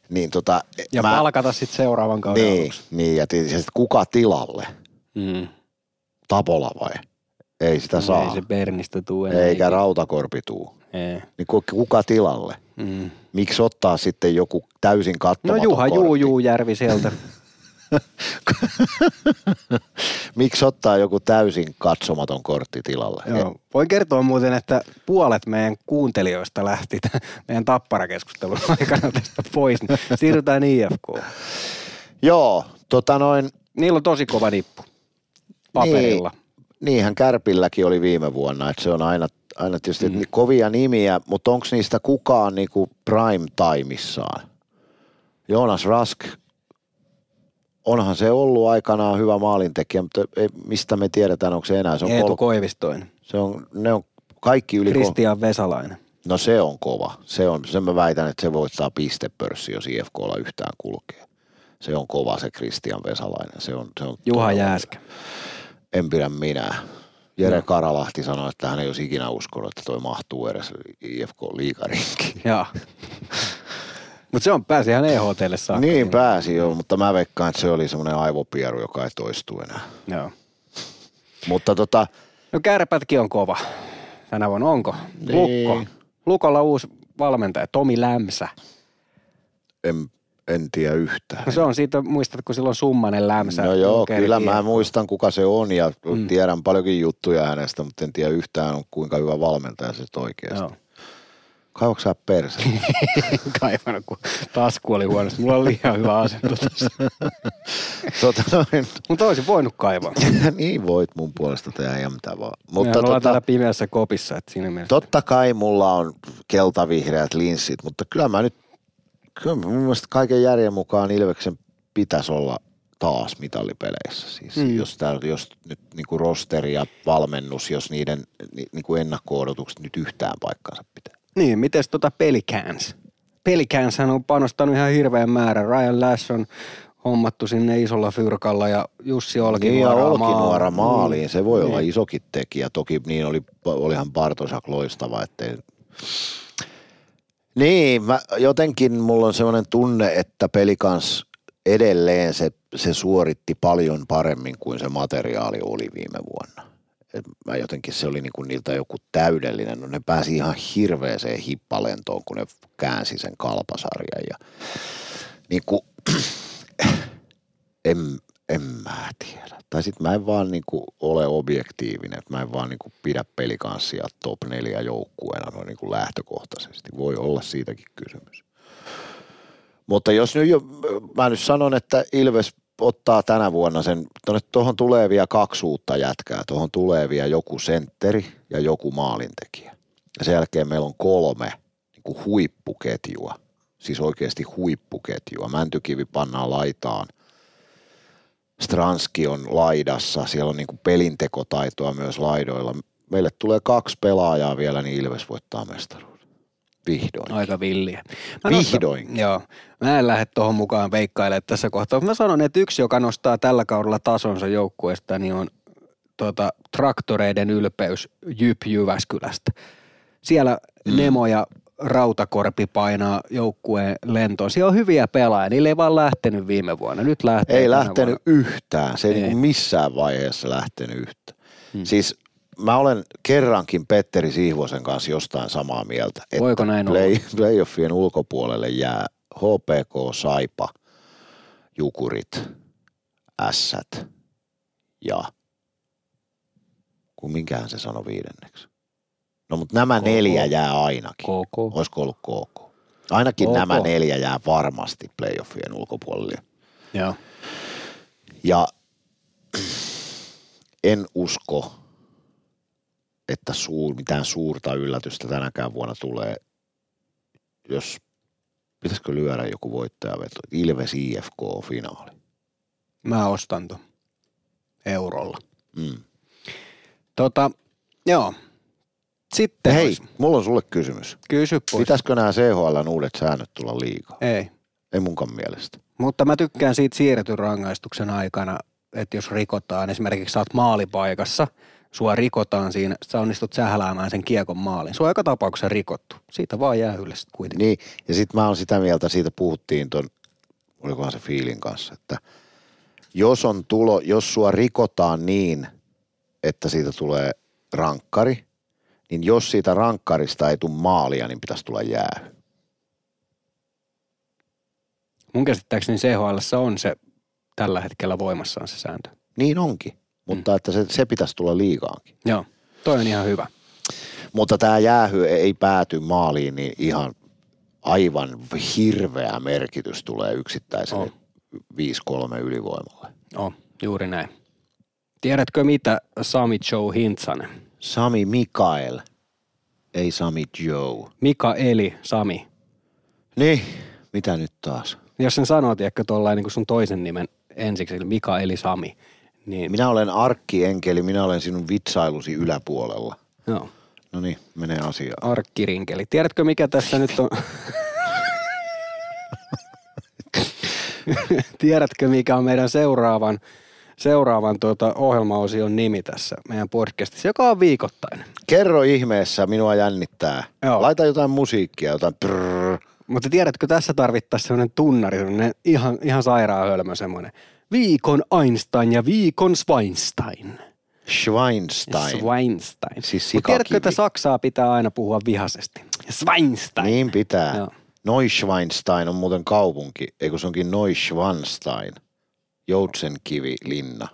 Niin tota, Ja mä... palkata sitten seuraavan kauden niin, aluksi. niin, ja tietysti kuka tilalle? Mm. Tapola vai? Ei sitä saa. Ei se Bernistä tuu. Eikä ikinä. Rautakorpi tuu. Ei. Niin ku- kuka tilalle? Mm. Miksi ottaa sitten joku täysin No kattomaton Juha kortti? Juujärvi sieltä. <laughs> <laughs> Miksi ottaa joku täysin katsomaton kortti tilalle? Joo. Voin kertoa muuten, että puolet meidän kuuntelijoista lähti tämän <laughs> meidän tapparakeskustelun <laughs> aikana tästä pois. Niin siirrytään IFK. Joo, tota noin, Niillä on tosi kova nippu paperilla. niinhän Kärpilläkin oli viime vuonna, että se on aina, aina tietysti mm. kovia nimiä, mutta onko niistä kukaan niinku prime timeissaan? Joonas Rask, onhan se ollut aikanaan hyvä maalintekijä, mutta ei, mistä me tiedetään, onko se enää? Se on, Eetu kol- Koivistoinen. se on, ne on kaikki yli Kristian Vesalainen. No se on kova. Se on, sen mä väitän, että se voittaa pistepörssi, jos IFKlla yhtään kulkee. Se on kova se Kristian Vesalainen. Se on, se on Juha Jääskä. En pidä minä. Jere Karalahti sanoi, että hän ei olisi ikinä uskonut, että toi mahtuu edes IFK liikarinkiin. Joo. <laughs> Mutta se on pääsi ihan EHTlle saakka. Niin pääsi joo, mutta mä veikkaan, että se oli semmoinen aivopieru, joka ei toistu enää. Joo. Mutta tota, No kärpätkin on kova. Tänä vuonna onko? Niin. Lukko. Lukolla uusi valmentaja, Tomi Lämsä. en, En tiedä yhtään. No se on siitä, muistatko silloin Summanen lämsä? No joo, kyllä mä muistan kuka se on ja Mm. tiedän paljonkin juttuja hänestä, mutta en tiedä yhtään kuinka hyvä valmentaja se oikeasti. Joo. Kaivoksa sä perse? <laughs> Kaivannut, kun tasku oli huonosti. Mulla on liian hyvä asento tässä. <laughs> tota, noin, Mutta olisin voinut kaivaa. <laughs> niin voit mun puolesta tehdä ihan mitä vaan. Mutta Mutta ollaan täällä tota, pimeässä kopissa, että siinä mielessä. totta kai mulla on keltavihreät linssit, mutta kyllä mä nyt, kyllä mun mielestä kaiken järjen mukaan Ilveksen pitäisi olla taas mitallipeleissä. Siis Mm. jos, tää, jos nyt niinku rosteri ja valmennus, jos niiden ni, niinku ennakko-odotukset nyt yhtään paikkansa pitää. Niin, miten tota pelikääns? Pelikäänshän on panostanut ihan hirveän määrän. Ryan Lash on hommattu sinne isolla fyrkalla ja Jussi Niin ja Olkinuora Olkinuora maaliin, se voi Niin. olla isokin tekijä. Toki niin oli, olihan Bartosak loistava, ettei... Niin, mä, jotenkin mulla on semmoinen tunne, että pelikans edelleen se, se suoritti paljon paremmin kuin se materiaali oli viime vuonna. Et mä jotenkin se oli niinku niiltä joku täydellinen. No ne pääsi ihan hirveeseen hippalentoon, kun ne käänsi sen kalpasarjan. Ja niinku, <clears throat> en, en mä tiedä. Tai sit mä en vaan niinku ole objektiivinen, mä en vaan niinku pidä pelikanssia top neljä joukkueena noin niinku lähtökohtaisesti. Voi olla siitäkin kysymys. Mutta jos nyt jo, mä nyt sanon, että Ilves ottaa tänä vuonna sen, tuohon tulee vielä kaksi uutta jätkää, tuohon tulee vielä joku sentteri ja joku maalintekijä. Ja sen jälkeen meillä on kolme niin kuin huippuketjua, siis oikeasti huippuketjua. Mäntykivi pannaan laitaan, Stranski on laidassa, siellä on niin kuin pelintekotaitoa myös laidoilla. Meille tulee kaksi pelaajaa vielä, niin Ilves voittaa mestaruuden. Vihdoin. Aika villiä. Mä Vihdoin. Nostan, joo. Mä en lähde tuohon mukaan veikkailemaan tässä kohtaa. Mä sanon, että yksi, joka nostaa tällä kaudella tasonsa joukkueesta, niin on tota, traktoreiden ylpeys Jyp Jyväskylästä. Siellä mm. Nemo ja Rautakorpi painaa joukkueen lentoon. Siellä on hyviä pelaajia. Niillä ei vaan lähtenyt viime vuonna. Nyt lähtee Ei lähtenyt vuonna. yhtään. Se ei, Ei. ei. Niin missään vaiheessa lähtenyt yhtään. Hmm. Siis mä olen kerrankin Petteri Sihvosen kanssa jostain samaa mieltä. Että Voiko näin olla? play, Playoffien ulkopuolelle jää HPK, Saipa, Jukurit, Ässät ja kun minkähän se sanoi viidenneksi. No mutta nämä KK. neljä jää ainakin. KK. Olisiko ollut KK? Ainakin KK. nämä neljä jää varmasti playoffien ulkopuolelle. Joo. Ja en usko, että suur, mitään suurta yllätystä tänäkään vuonna tulee, jos pitäisikö lyödä joku voittajaveto. Ilves IFK finaali. Mä ostan ton eurolla. Mm. Tota, joo. Sitten Hei, olisi- mulla on sulle kysymys. kysy pois. Pitäisikö nämä CHL uudet säännöt tulla liikaa? Ei. Ei munkaan mielestä. Mutta mä tykkään siitä siirretyn rangaistuksen aikana, että jos rikotaan, esimerkiksi sä oot maalipaikassa, sua rikotaan siinä, sä onnistut sähläämään sen kiekon maalin. Sua joka tapauksessa rikottu. Siitä vaan jää yleensä kuitenkin. Niin, ja sitten mä oon sitä mieltä, siitä puhuttiin ton, olikohan se fiilin kanssa, että jos on tulo, jos sua rikotaan niin, että siitä tulee rankkari, niin jos siitä rankkarista ei tule maalia, niin pitäisi tulla jää. Mun käsittääkseni CHL on se tällä hetkellä voimassaan se sääntö. Niin onkin, mutta että se, se pitäisi tulla liigaankin. Joo, toi on ihan hyvä. Mutta tämä jäähy ei pääty maaliin, niin ihan aivan hirveä merkitys tulee yksittäiselle On. 5-3 ylivoimalle. On, juuri näin. Tiedätkö mitä Sami Joe Hintsanen? Sami Mikael, ei Sami Joe. Mika Eli Sami. Niin, mitä nyt taas? Jos sen sanoo, tiedätkö, tuollain niin kuin sun toisen nimen ensiksi, eli Mika Eli Sami, niin Minä olen arkkienkeli, minä olen sinun vitsailusi yläpuolella. joo, No niin, menee asiaan. arkkirinkeli. Tiedätkö, mikä tässä nyt on? Tiedätkö, mikä on meidän seuraavan, seuraavan tuota ohjelmaosion nimi tässä meidän podcastissa, joka on viikoittainen. Kerro ihmeessä, minua jännittää. Joo. Laita jotain musiikkia, jotain prrrr. Mutta tiedätkö, tässä tarvittaisiin sellainen tunnari, sellainen ihan, ihan sairaan hölmö semmoinen. Viikon Einstein ja viikon Schweinstein. Schweinstein. Schweinstein. Siis tiedätkö, että Saksaa pitää aina puhua vihaisesti. Schweinstein. Niin pitää. Joo. Neuschwanstein on muuten kaupunki, eikö se onkin Neuschwanstein, Joutsenkivi linna.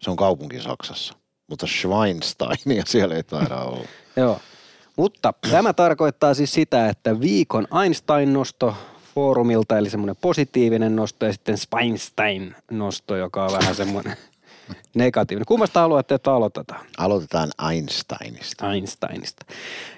Se on kaupunki Saksassa, mutta Schweinsteinia <laughs> siellä ei taida olla. Joo. Mutta tämä tarkoittaa siis sitä, että viikon Einstein-nosto foorumilta, eli semmoinen positiivinen nosto, ja sitten Speinstein-nosto, joka on vähän semmoinen <laughs> negatiivinen. Kummasta haluatte, että aloitetaan? Aloitetaan Einsteinista. Einsteinista.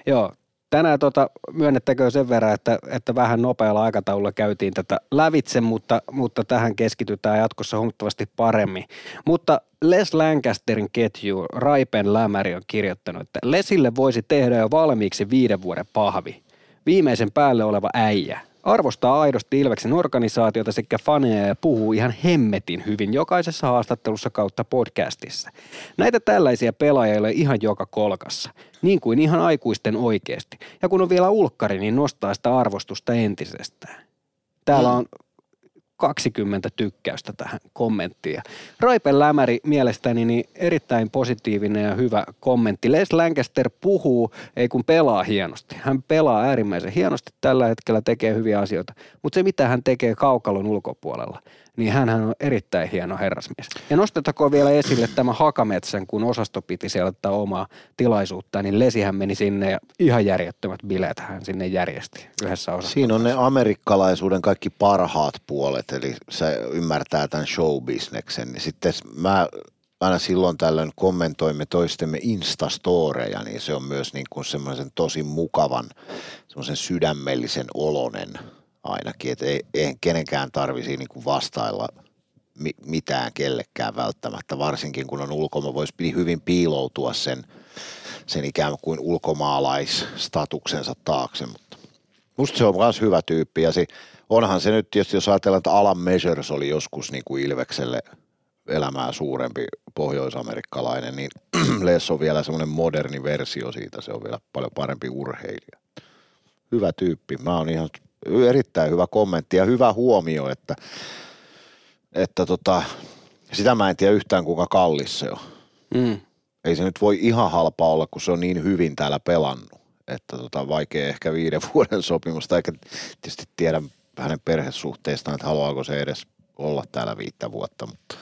Joo, tänään tota, myönnettäkö sen verran, että, että vähän nopealla aikataululla käytiin tätä lävitse, mutta, mutta tähän keskitytään jatkossa huomattavasti paremmin. Mutta Les Lancasterin ketju Raipen Lämäri on kirjoittanut, että Lesille voisi tehdä jo valmiiksi viiden vuoden pahvi. Viimeisen päälle oleva äijä. Arvostaa aidosti Ilveksen organisaatiota sekä faneja ja puhuu ihan hemmetin hyvin jokaisessa haastattelussa kautta podcastissa. Näitä tällaisia pelaajia ei ole ihan joka kolkassa, niin kuin ihan aikuisten oikeasti. Ja kun on vielä ulkkari, niin nostaa sitä arvostusta entisestään. Täällä on 20 tykkäystä tähän kommenttiin. Raipen Lämäri mielestäni niin erittäin positiivinen ja hyvä kommentti. Les Lancaster puhuu, ei kun pelaa hienosti. Hän pelaa äärimmäisen hienosti tällä hetkellä, tekee hyviä asioita. Mutta se, mitä hän tekee kaukalon ulkopuolella, niin hän on erittäin hieno herrasmies. Ja nostetakoon vielä esille tämä Hakametsän, kun osasto piti sieltä omaa tilaisuutta, niin Lesihän meni sinne ja ihan järjettömät bileet hän sinne järjesti yhdessä osassa. Siinä on ne amerikkalaisuuden kaikki parhaat puolet, eli se ymmärtää tämän showbisneksen. Niin sitten mä aina silloin tällöin kommentoimme toistemme Instastoreja, niin se on myös niin kuin semmoisen tosi mukavan, semmoisen sydämellisen olonen ainakin, että ei, ei kenenkään tarvisi niin kuin vastailla mi, mitään kellekään välttämättä, varsinkin kun on ulkoma, voisi hyvin piiloutua sen, sen ikään kuin ulkomaalaisstatuksensa taakse, mutta musta se on myös hyvä tyyppi ja se, onhan se nyt tietysti, jos ajatellaan, että Alan Measures oli joskus niin kuin Ilvekselle elämää suurempi pohjoisamerikkalainen, niin <clears throat> Les on vielä semmoinen moderni versio siitä, se on vielä paljon parempi urheilija. Hyvä tyyppi, mä oon ihan erittäin hyvä kommentti ja hyvä huomio, että, että tota, sitä mä en tiedä yhtään kuinka kallis se on. Mm. Ei se nyt voi ihan halpa olla, kun se on niin hyvin täällä pelannut. Että tota, vaikea ehkä viiden <laughs> vuoden sopimusta, eikä tietysti tiedä hänen perhesuhteistaan, että haluaako se edes olla täällä viittä vuotta. Mutta,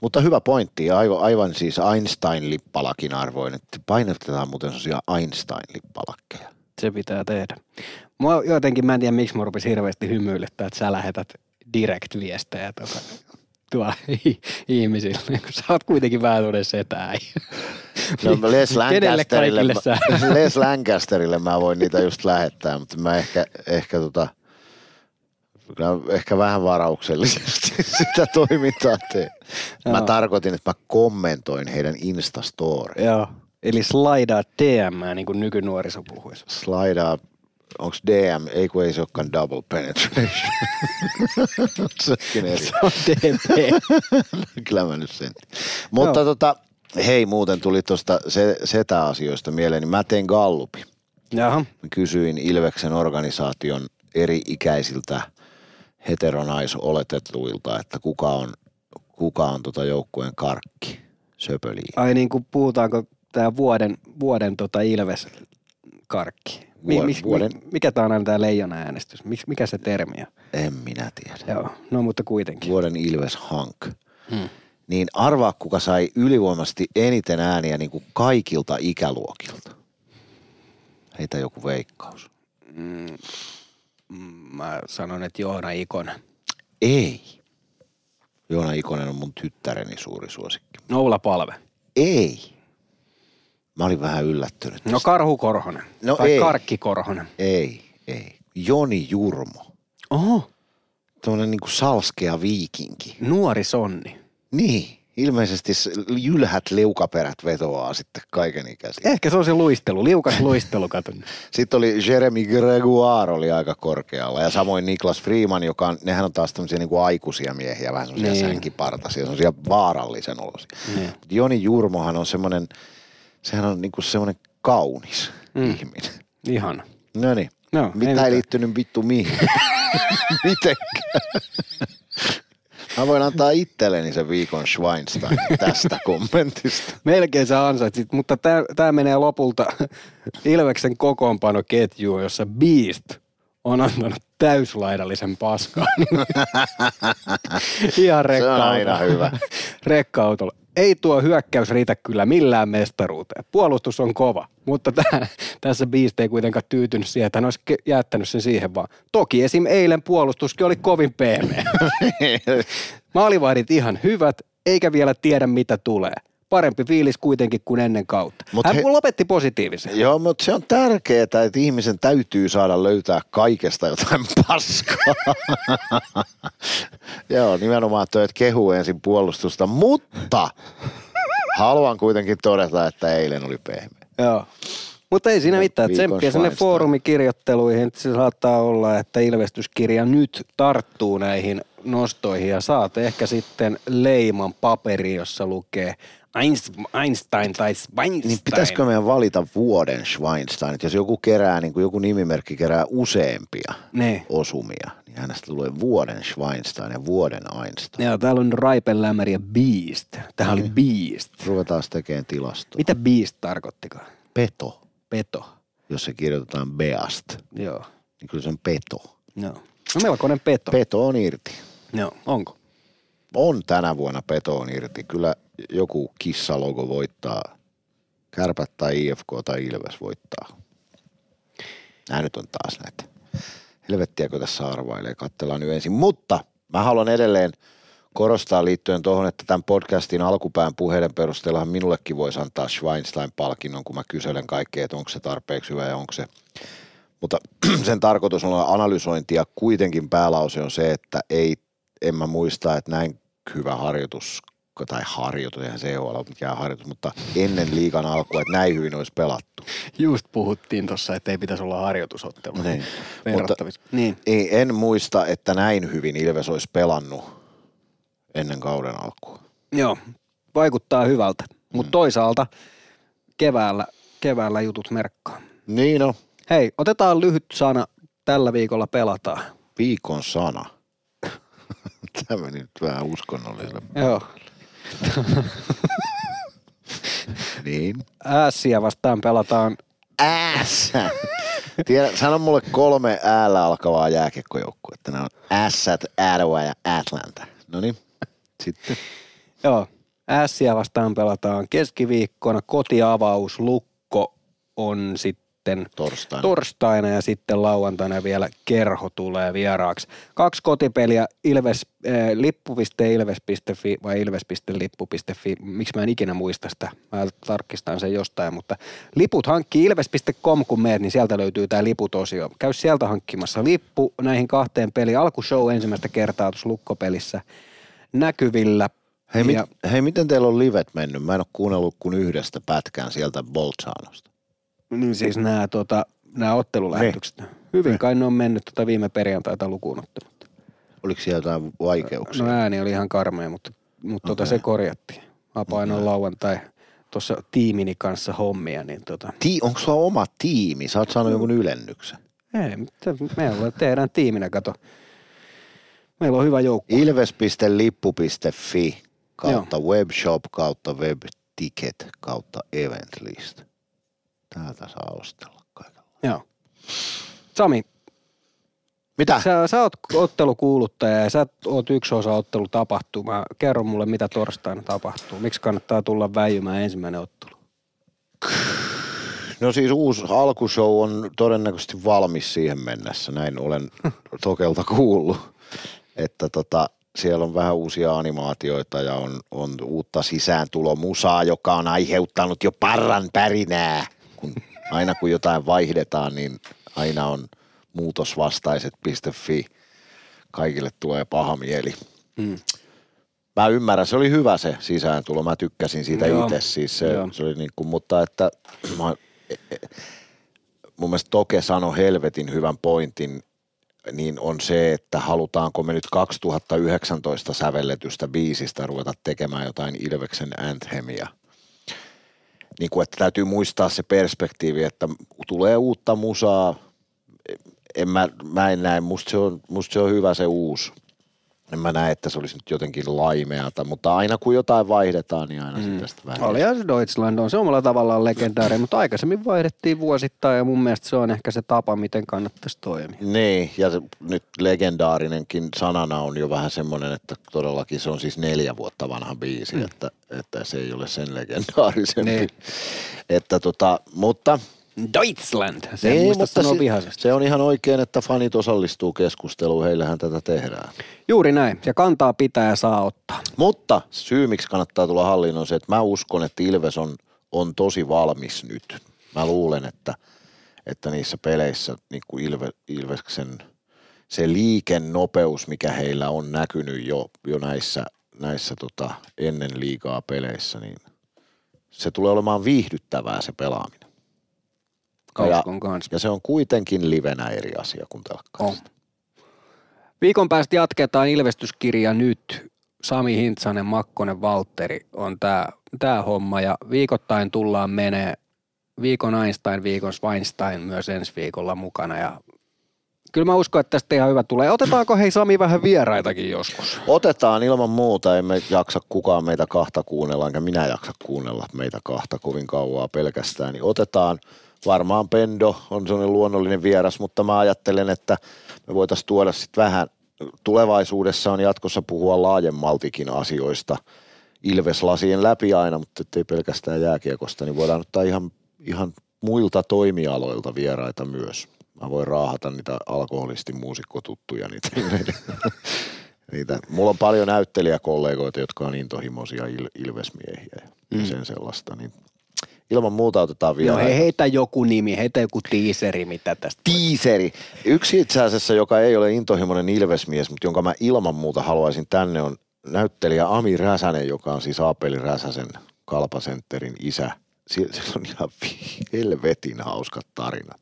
mutta hyvä pointti, aivan, aivan siis Einstein-lippalakin arvoin, että painotetaan muuten sellaisia Einstein-lippalakkeja. Se pitää tehdä. Mua jotenkin, mä en tiedä miksi mä rupesin hirveästi hymyilyttää, että sä lähetät direct-viestejä tuota, tuolla <laughs> ihmisille, kun sä oot kuitenkin vähän tuoden setää. No, Les Lancasterille, mä, <laughs> Les Lancasterille mä voin niitä just lähettää, mutta mä ehkä, ehkä tota, ehkä vähän varauksellisesti <laughs> sitä toimintaa teen. Mä tarkoitin, että mä kommentoin heidän Instastory. Joo, eli slaidaa DM, niin kuin nykynuoriso puhuisi. Slaidaa onko DM, ei kun ei se olekaan double penetration. <laughs> Sekin eri. Se on DP. <laughs> Kyllä mä nyt sen. Mutta no. tota, hei muuten tuli tuosta se, setä-asioista mieleen, niin mä tein Gallupin. Jaha. Mä kysyin Ilveksen organisaation eri-ikäisiltä heteronaisoletetuilta, että kuka on, kuka on tota joukkueen karkki, söpöliin. Ai niin kuin puhutaanko tämä vuoden, vuoden tota Ilves karkki? Mi, mi, vuoden... mikä tämä on aina tämä leijona äänestys? Mikä se termi on? En minä tiedä. Joo, no mutta kuitenkin. Vuoden Ilves Hank. Hmm. Niin arvaa, kuka sai ylivoimasti eniten ääniä niin kuin kaikilta ikäluokilta. Heitä joku veikkaus. Mm, mä sanon, että Joona Ikonen. Ei. Joona Ikonen on mun tyttäreni suuri suosikki. Noula Palve. Ei. Mä olin vähän yllättynyt. No Karhu Korhonen. No tai ei. Karkki Korhonen. Ei, ei. Joni Jurmo. Oho. Tuommoinen niinku salskea viikinki. Nuori sonni. Niin. Ilmeisesti jylhät leukaperät vetoaa sitten kaiken ikäisesti. Ehkä se on se luistelu, liukas luistelu, katon. <laughs> sitten oli Jeremy Gregoire oli aika korkealla ja samoin Niklas Freeman, joka on, nehän on taas tämmöisiä niinku aikuisia miehiä, vähän semmoisia niin. sänkipartaisia, semmoisia vaarallisen olosia. Niin. Joni Jurmohan on semmoinen, sehän on niinku semmoinen kaunis mm. ihminen. Ihan. No niin. No, Mitä ei liittynyt vittu mihin? <laughs> Mitenkään. Mä voin antaa itselleni sen viikon Schweinstein tästä <laughs> kommentista. Melkein sä ansaitsit, mutta tämä menee lopulta Ilveksen kokoonpanoketjuun, jossa Beast on antanut täyslaidallisen paskaa. <laughs> Ihan Se on rekka aina hyvä. rekka-autolla. Ei tuo hyökkäys riitä kyllä millään mestaruuteen. Puolustus on kova, mutta <laughs> täh, tässä Beast ei kuitenkaan tyytynyt siihen, että hän olisi jättänyt sen siihen vaan. Toki esim. eilen puolustuskin oli kovin pehmeä. <laughs> Maalivahdit ihan hyvät, eikä vielä tiedä mitä tulee. Parempi fiilis kuitenkin kuin ennen kautta. Mut hän he- lopetti positiivisen. Joo, mutta se on tärkeää, että ihmisen täytyy saada löytää kaikesta jotain <laughs> paskaa. <laughs> Joo, nimenomaan toi, että kehu ensin puolustusta, mutta haluan kuitenkin todeta, että eilen oli pehmeä. Joo. Mutta ei siinä mitään. Tsemppiä sinne foorumikirjoitteluihin. että Se saattaa olla, että ilmestyskirja nyt tarttuu näihin nostoihin ja saat ehkä sitten leiman paperi, jossa lukee Einstein tai Schweinstein. Niin pitäisikö meidän valita vuoden Schweinstein, jos joku kerää, niin kuin joku nimimerkki kerää useampia Ne. osumia, niin hänestä tulee vuoden Schweinstein ja vuoden Einstein. Joo, täällä on Raipen Lämmer ja Beast. Tähän oli Beast. Ruvetaan tekemään tilastoa. Mitä Beast tarkoittikaan? Peto, Peto. jos se kirjoitetaan Beast, Joo. niin kyllä se on peto. Joo. No melkoinen peto. Peto on irti. Joo, onko? On tänä vuonna peto on irti. Kyllä joku kissalogo voittaa. Kärpät tai IFK tai Ilves voittaa. Nämä nyt on taas näitä. Helvettiäkö tässä arvailee, katsellaan nyt ensin. Mutta mä haluan edelleen korostaa liittyen tuohon, että tämän podcastin alkupään puheiden perusteella minullekin voisi antaa Schweinstein-palkinnon, kun mä kyselen kaikkea, että onko se tarpeeksi hyvä ja onko se mutta <clears throat> sen tarkoitus on analysointi ja kuitenkin päälause on se, että ei, en mä muista, että näin hyvä harjoitus, tai harjoitus, eihän se ole mikään harjoitus, mutta ennen liikan alkua, että näin hyvin olisi pelattu. Just puhuttiin tuossa, että ei pitäisi olla harjoitusottelu. Niin. <laughs> Verrattavissa. Niin. Ei, en muista, että näin hyvin Ilves olisi pelannut ennen kauden alkua. Joo, vaikuttaa hyvältä. Mutta toisaalta keväällä, keväällä jutut merkkaa. Niin no, Hei, otetaan lyhyt sana. Tällä viikolla pelataan. viikon sana. Tämä meni nyt vähän uskonnolliselle. Joo. <laughs> Niin. Äässiä vastaan pelataan. Ässä. Tiedä, sano mulle kolme äällä alkavaa jääkiekkojoukkuetta. Nämä on Ässät, Ottawa ja Atlanta. No niin, sitten. Joo. Äässiä vastaan pelataan keskiviikkona. Kotiavaus, lukko on sitten Torstaina. torstaina ja sitten lauantaina vielä kerho tulee vieraaksi. Kaksi kotipeliä, Ilves, äh, lippu.ilves.fi vai ilves.lippu.fi, miksi mä en ikinä muista sitä, mä tarkistan sen jostain, mutta liput hankkii ilves.com, kun meet, niin sieltä löytyy tämä liputosio. Käy sieltä hankkimassa lippu näihin kahteen peliin. Alkushow ensimmäistä kertaa tuossa lukkopelissä näkyvillä. Hei, mit, ja, hei, miten teillä on livet mennyt? Mä en ole kuunnellut kuin yhdestä pätkään sieltä Bolzanosta. Niin siis nämä tota, nämä ottelulähetykset. Hyvin kai ne on mennyt tota viime perjantaita lukuun ottamatta. Oliko siellä jotain vaikeuksia? No ääni oli ihan karmea, mutta, mutta tota, se korjattiin. Mä painoin lauantai tuossa tiimini kanssa hommia, niin tota, Ti- onko sulla oma tiimi? Sä oot saanut jonkun ylennyksen. ei, mutta me ollaan, tehdään tiiminä, kato. Meillä on hyvä joukko. Ilves.lippu.fi kautta webshop kautta webticket kautta eventlist. Täältä saa ostella kaikella. Joo. Sami, Mitä? sä, sä oot ottelukuuluttaja ja sä oot yksi osa ottelutapahtumaa. Kerro mulle, mitä torstaina tapahtuu. Miksi kannattaa tulla väijymään ensimmäinen ottelu? No siis uusi alkushow on todennäköisesti valmis siihen mennessä, näin olen <laughs> Tokelta kuullut. Että tota, siellä on vähän uusia animaatioita ja on, on uutta sisääntulomusaa, joka on aiheuttanut jo parran pärinää. Kun, aina kun jotain vaihdetaan, niin aina on muutosvastaiset.fi. Kaikille tulee paha mieli. Mm. Mä ymmärrän, se oli hyvä se sisääntulo. Mä tykkäsin siitä Joo. itse. Siis se, Joo. se oli niin kuin, mutta että mä, mun mielestä Toke sanoi helvetin hyvän pointin, niin on se, että halutaanko me nyt 2019 sävelletystä biisistä ruveta tekemään jotain Ilveksen anthemia. Niin kuin, että täytyy muistaa se perspektiivi, että tulee uutta musaa. En mä, mä en näe, musta se, on, musta se on hyvä se uusi en mä näe, että se olisi nyt jotenkin laimeata, mutta aina kun jotain vaihdetaan, niin aina mm. tästä vähän. Olihan se Deutschland, on se omalla tavallaan legendaari, mutta aikaisemmin vaihdettiin vuosittain ja mun mielestä se on ehkä se tapa, miten kannattaisi toimia. Niin, ja se, nyt legendaarinenkin sanana on jo vähän semmoinen, että todellakin se on siis neljä vuotta vanha biisi, mm. että, että se ei ole sen legendaarisempi. Niin. Että tota, mutta Deutschland. Se niin, mutta se, se on ihan oikein, että fanit osallistuu keskusteluun, heillähän tätä tehdään. Juuri näin, ja kantaa pitää ja saa ottaa. Mutta syy, miksi kannattaa tulla halliin, on se, että mä uskon, että Ilves on, on tosi valmis nyt. Mä luulen, että, että niissä peleissä niin kuin Ilve, Ilveksen se liikennopeus, mikä heillä on näkynyt jo, jo näissä, näissä tota, ennen liikaa peleissä, niin se tulee olemaan viihdyttävää se pelaaminen. Ja, ja se on kuitenkin livenä eri asia kuin telkkarista. Viikon päästä jatketaan ilmestyskirja nyt. Sami Hintsanen, Makkonen, Valtteri on tämä tää homma ja viikoittain tullaan menee viikon Einstein, viikon Weinstein myös ensi viikolla mukana ja kyllä mä uskon, että tästä ihan hyvä tulee. Otetaanko hei Sami vähän vieraitakin joskus? Otetaan ilman muuta, emme jaksa kukaan meitä kahta kuunnella, enkä minä jaksa kuunnella meitä kahta kovin kauaa pelkästään, niin otetaan – varmaan Pendo on sellainen luonnollinen vieras, mutta mä ajattelen, että me voitaisiin tuoda sitten vähän, tulevaisuudessa on jatkossa puhua laajemmaltikin asioista Ilveslasien läpi aina, mutta ei pelkästään jääkiekosta, niin voidaan ottaa ihan, ihan muilta toimialoilta vieraita myös. Mä voin raahata niitä alkoholistin muusikkotuttuja, niitä, <laughs> niitä. Mulla on paljon näyttelijäkollegoita, jotka on intohimoisia il, ilvesmiehiä ja mm. sen sellaista, niin ilman muuta otetaan vielä. No he, heitä joku nimi, heitä joku tiiseri, mitä tästä. Tiiseri. Yksi itse asiassa, joka ei ole intohimoinen ilvesmies, mutta jonka mä ilman muuta haluaisin tänne on näyttelijä Ami Räsänen, joka on siis Aapeli Räsäsen kalpasentterin isä. Se on ihan helvetin hauskat tarinat.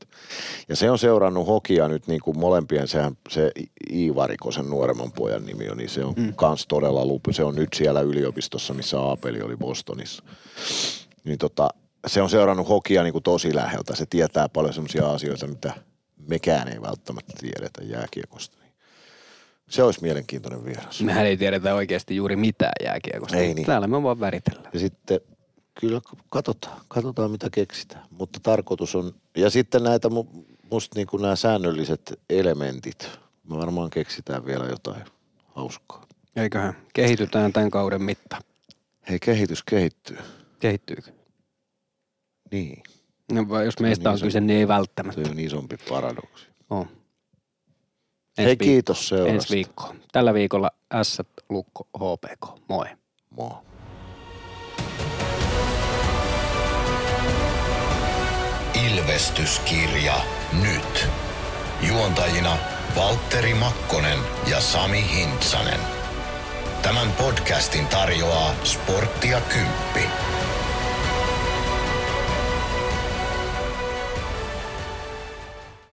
Ja se on seurannut hokia nyt niin kuin molempien, sehän se Iivariko, sen nuoremman pojan nimi on, niin se on mm. kans todella lupu. Se on nyt siellä yliopistossa, missä Aapeli oli Bostonissa. Niin tota, se on seurannut hokia niin kuin tosi läheltä. Se tietää paljon sellaisia asioita, mitä mekään ei välttämättä tiedetä jääkiekosta. Se olisi mielenkiintoinen vieras. Mehän ei tiedetä oikeasti juuri mitään jääkiekosta. Ei niin. Täällä me vaan väritellään. Ja sitten kyllä katsotaan, katsotaan mitä keksitään. Mutta tarkoitus on, ja sitten näitä musta niin kuin nämä säännölliset elementit, me varmaan keksitään vielä jotain hauskaa. Eiköhän, kehitytään tämän kauden mittaan. Hei, kehitys kehittyy. Kehittyykö? Niin. No, jos meistä on, on kyse, niin ei välttämättä. Se on isompi paradoksi. On. Hei, viik- kiitos seurasta. Ensi viikko. Tällä viikolla S, Lukko, HPK. Moi. Moi. Ilvestyskirja nyt. Juontajina Valtteri Makkonen ja Sami Hintsanen. Tämän podcastin tarjoaa Sporttia Kymppi.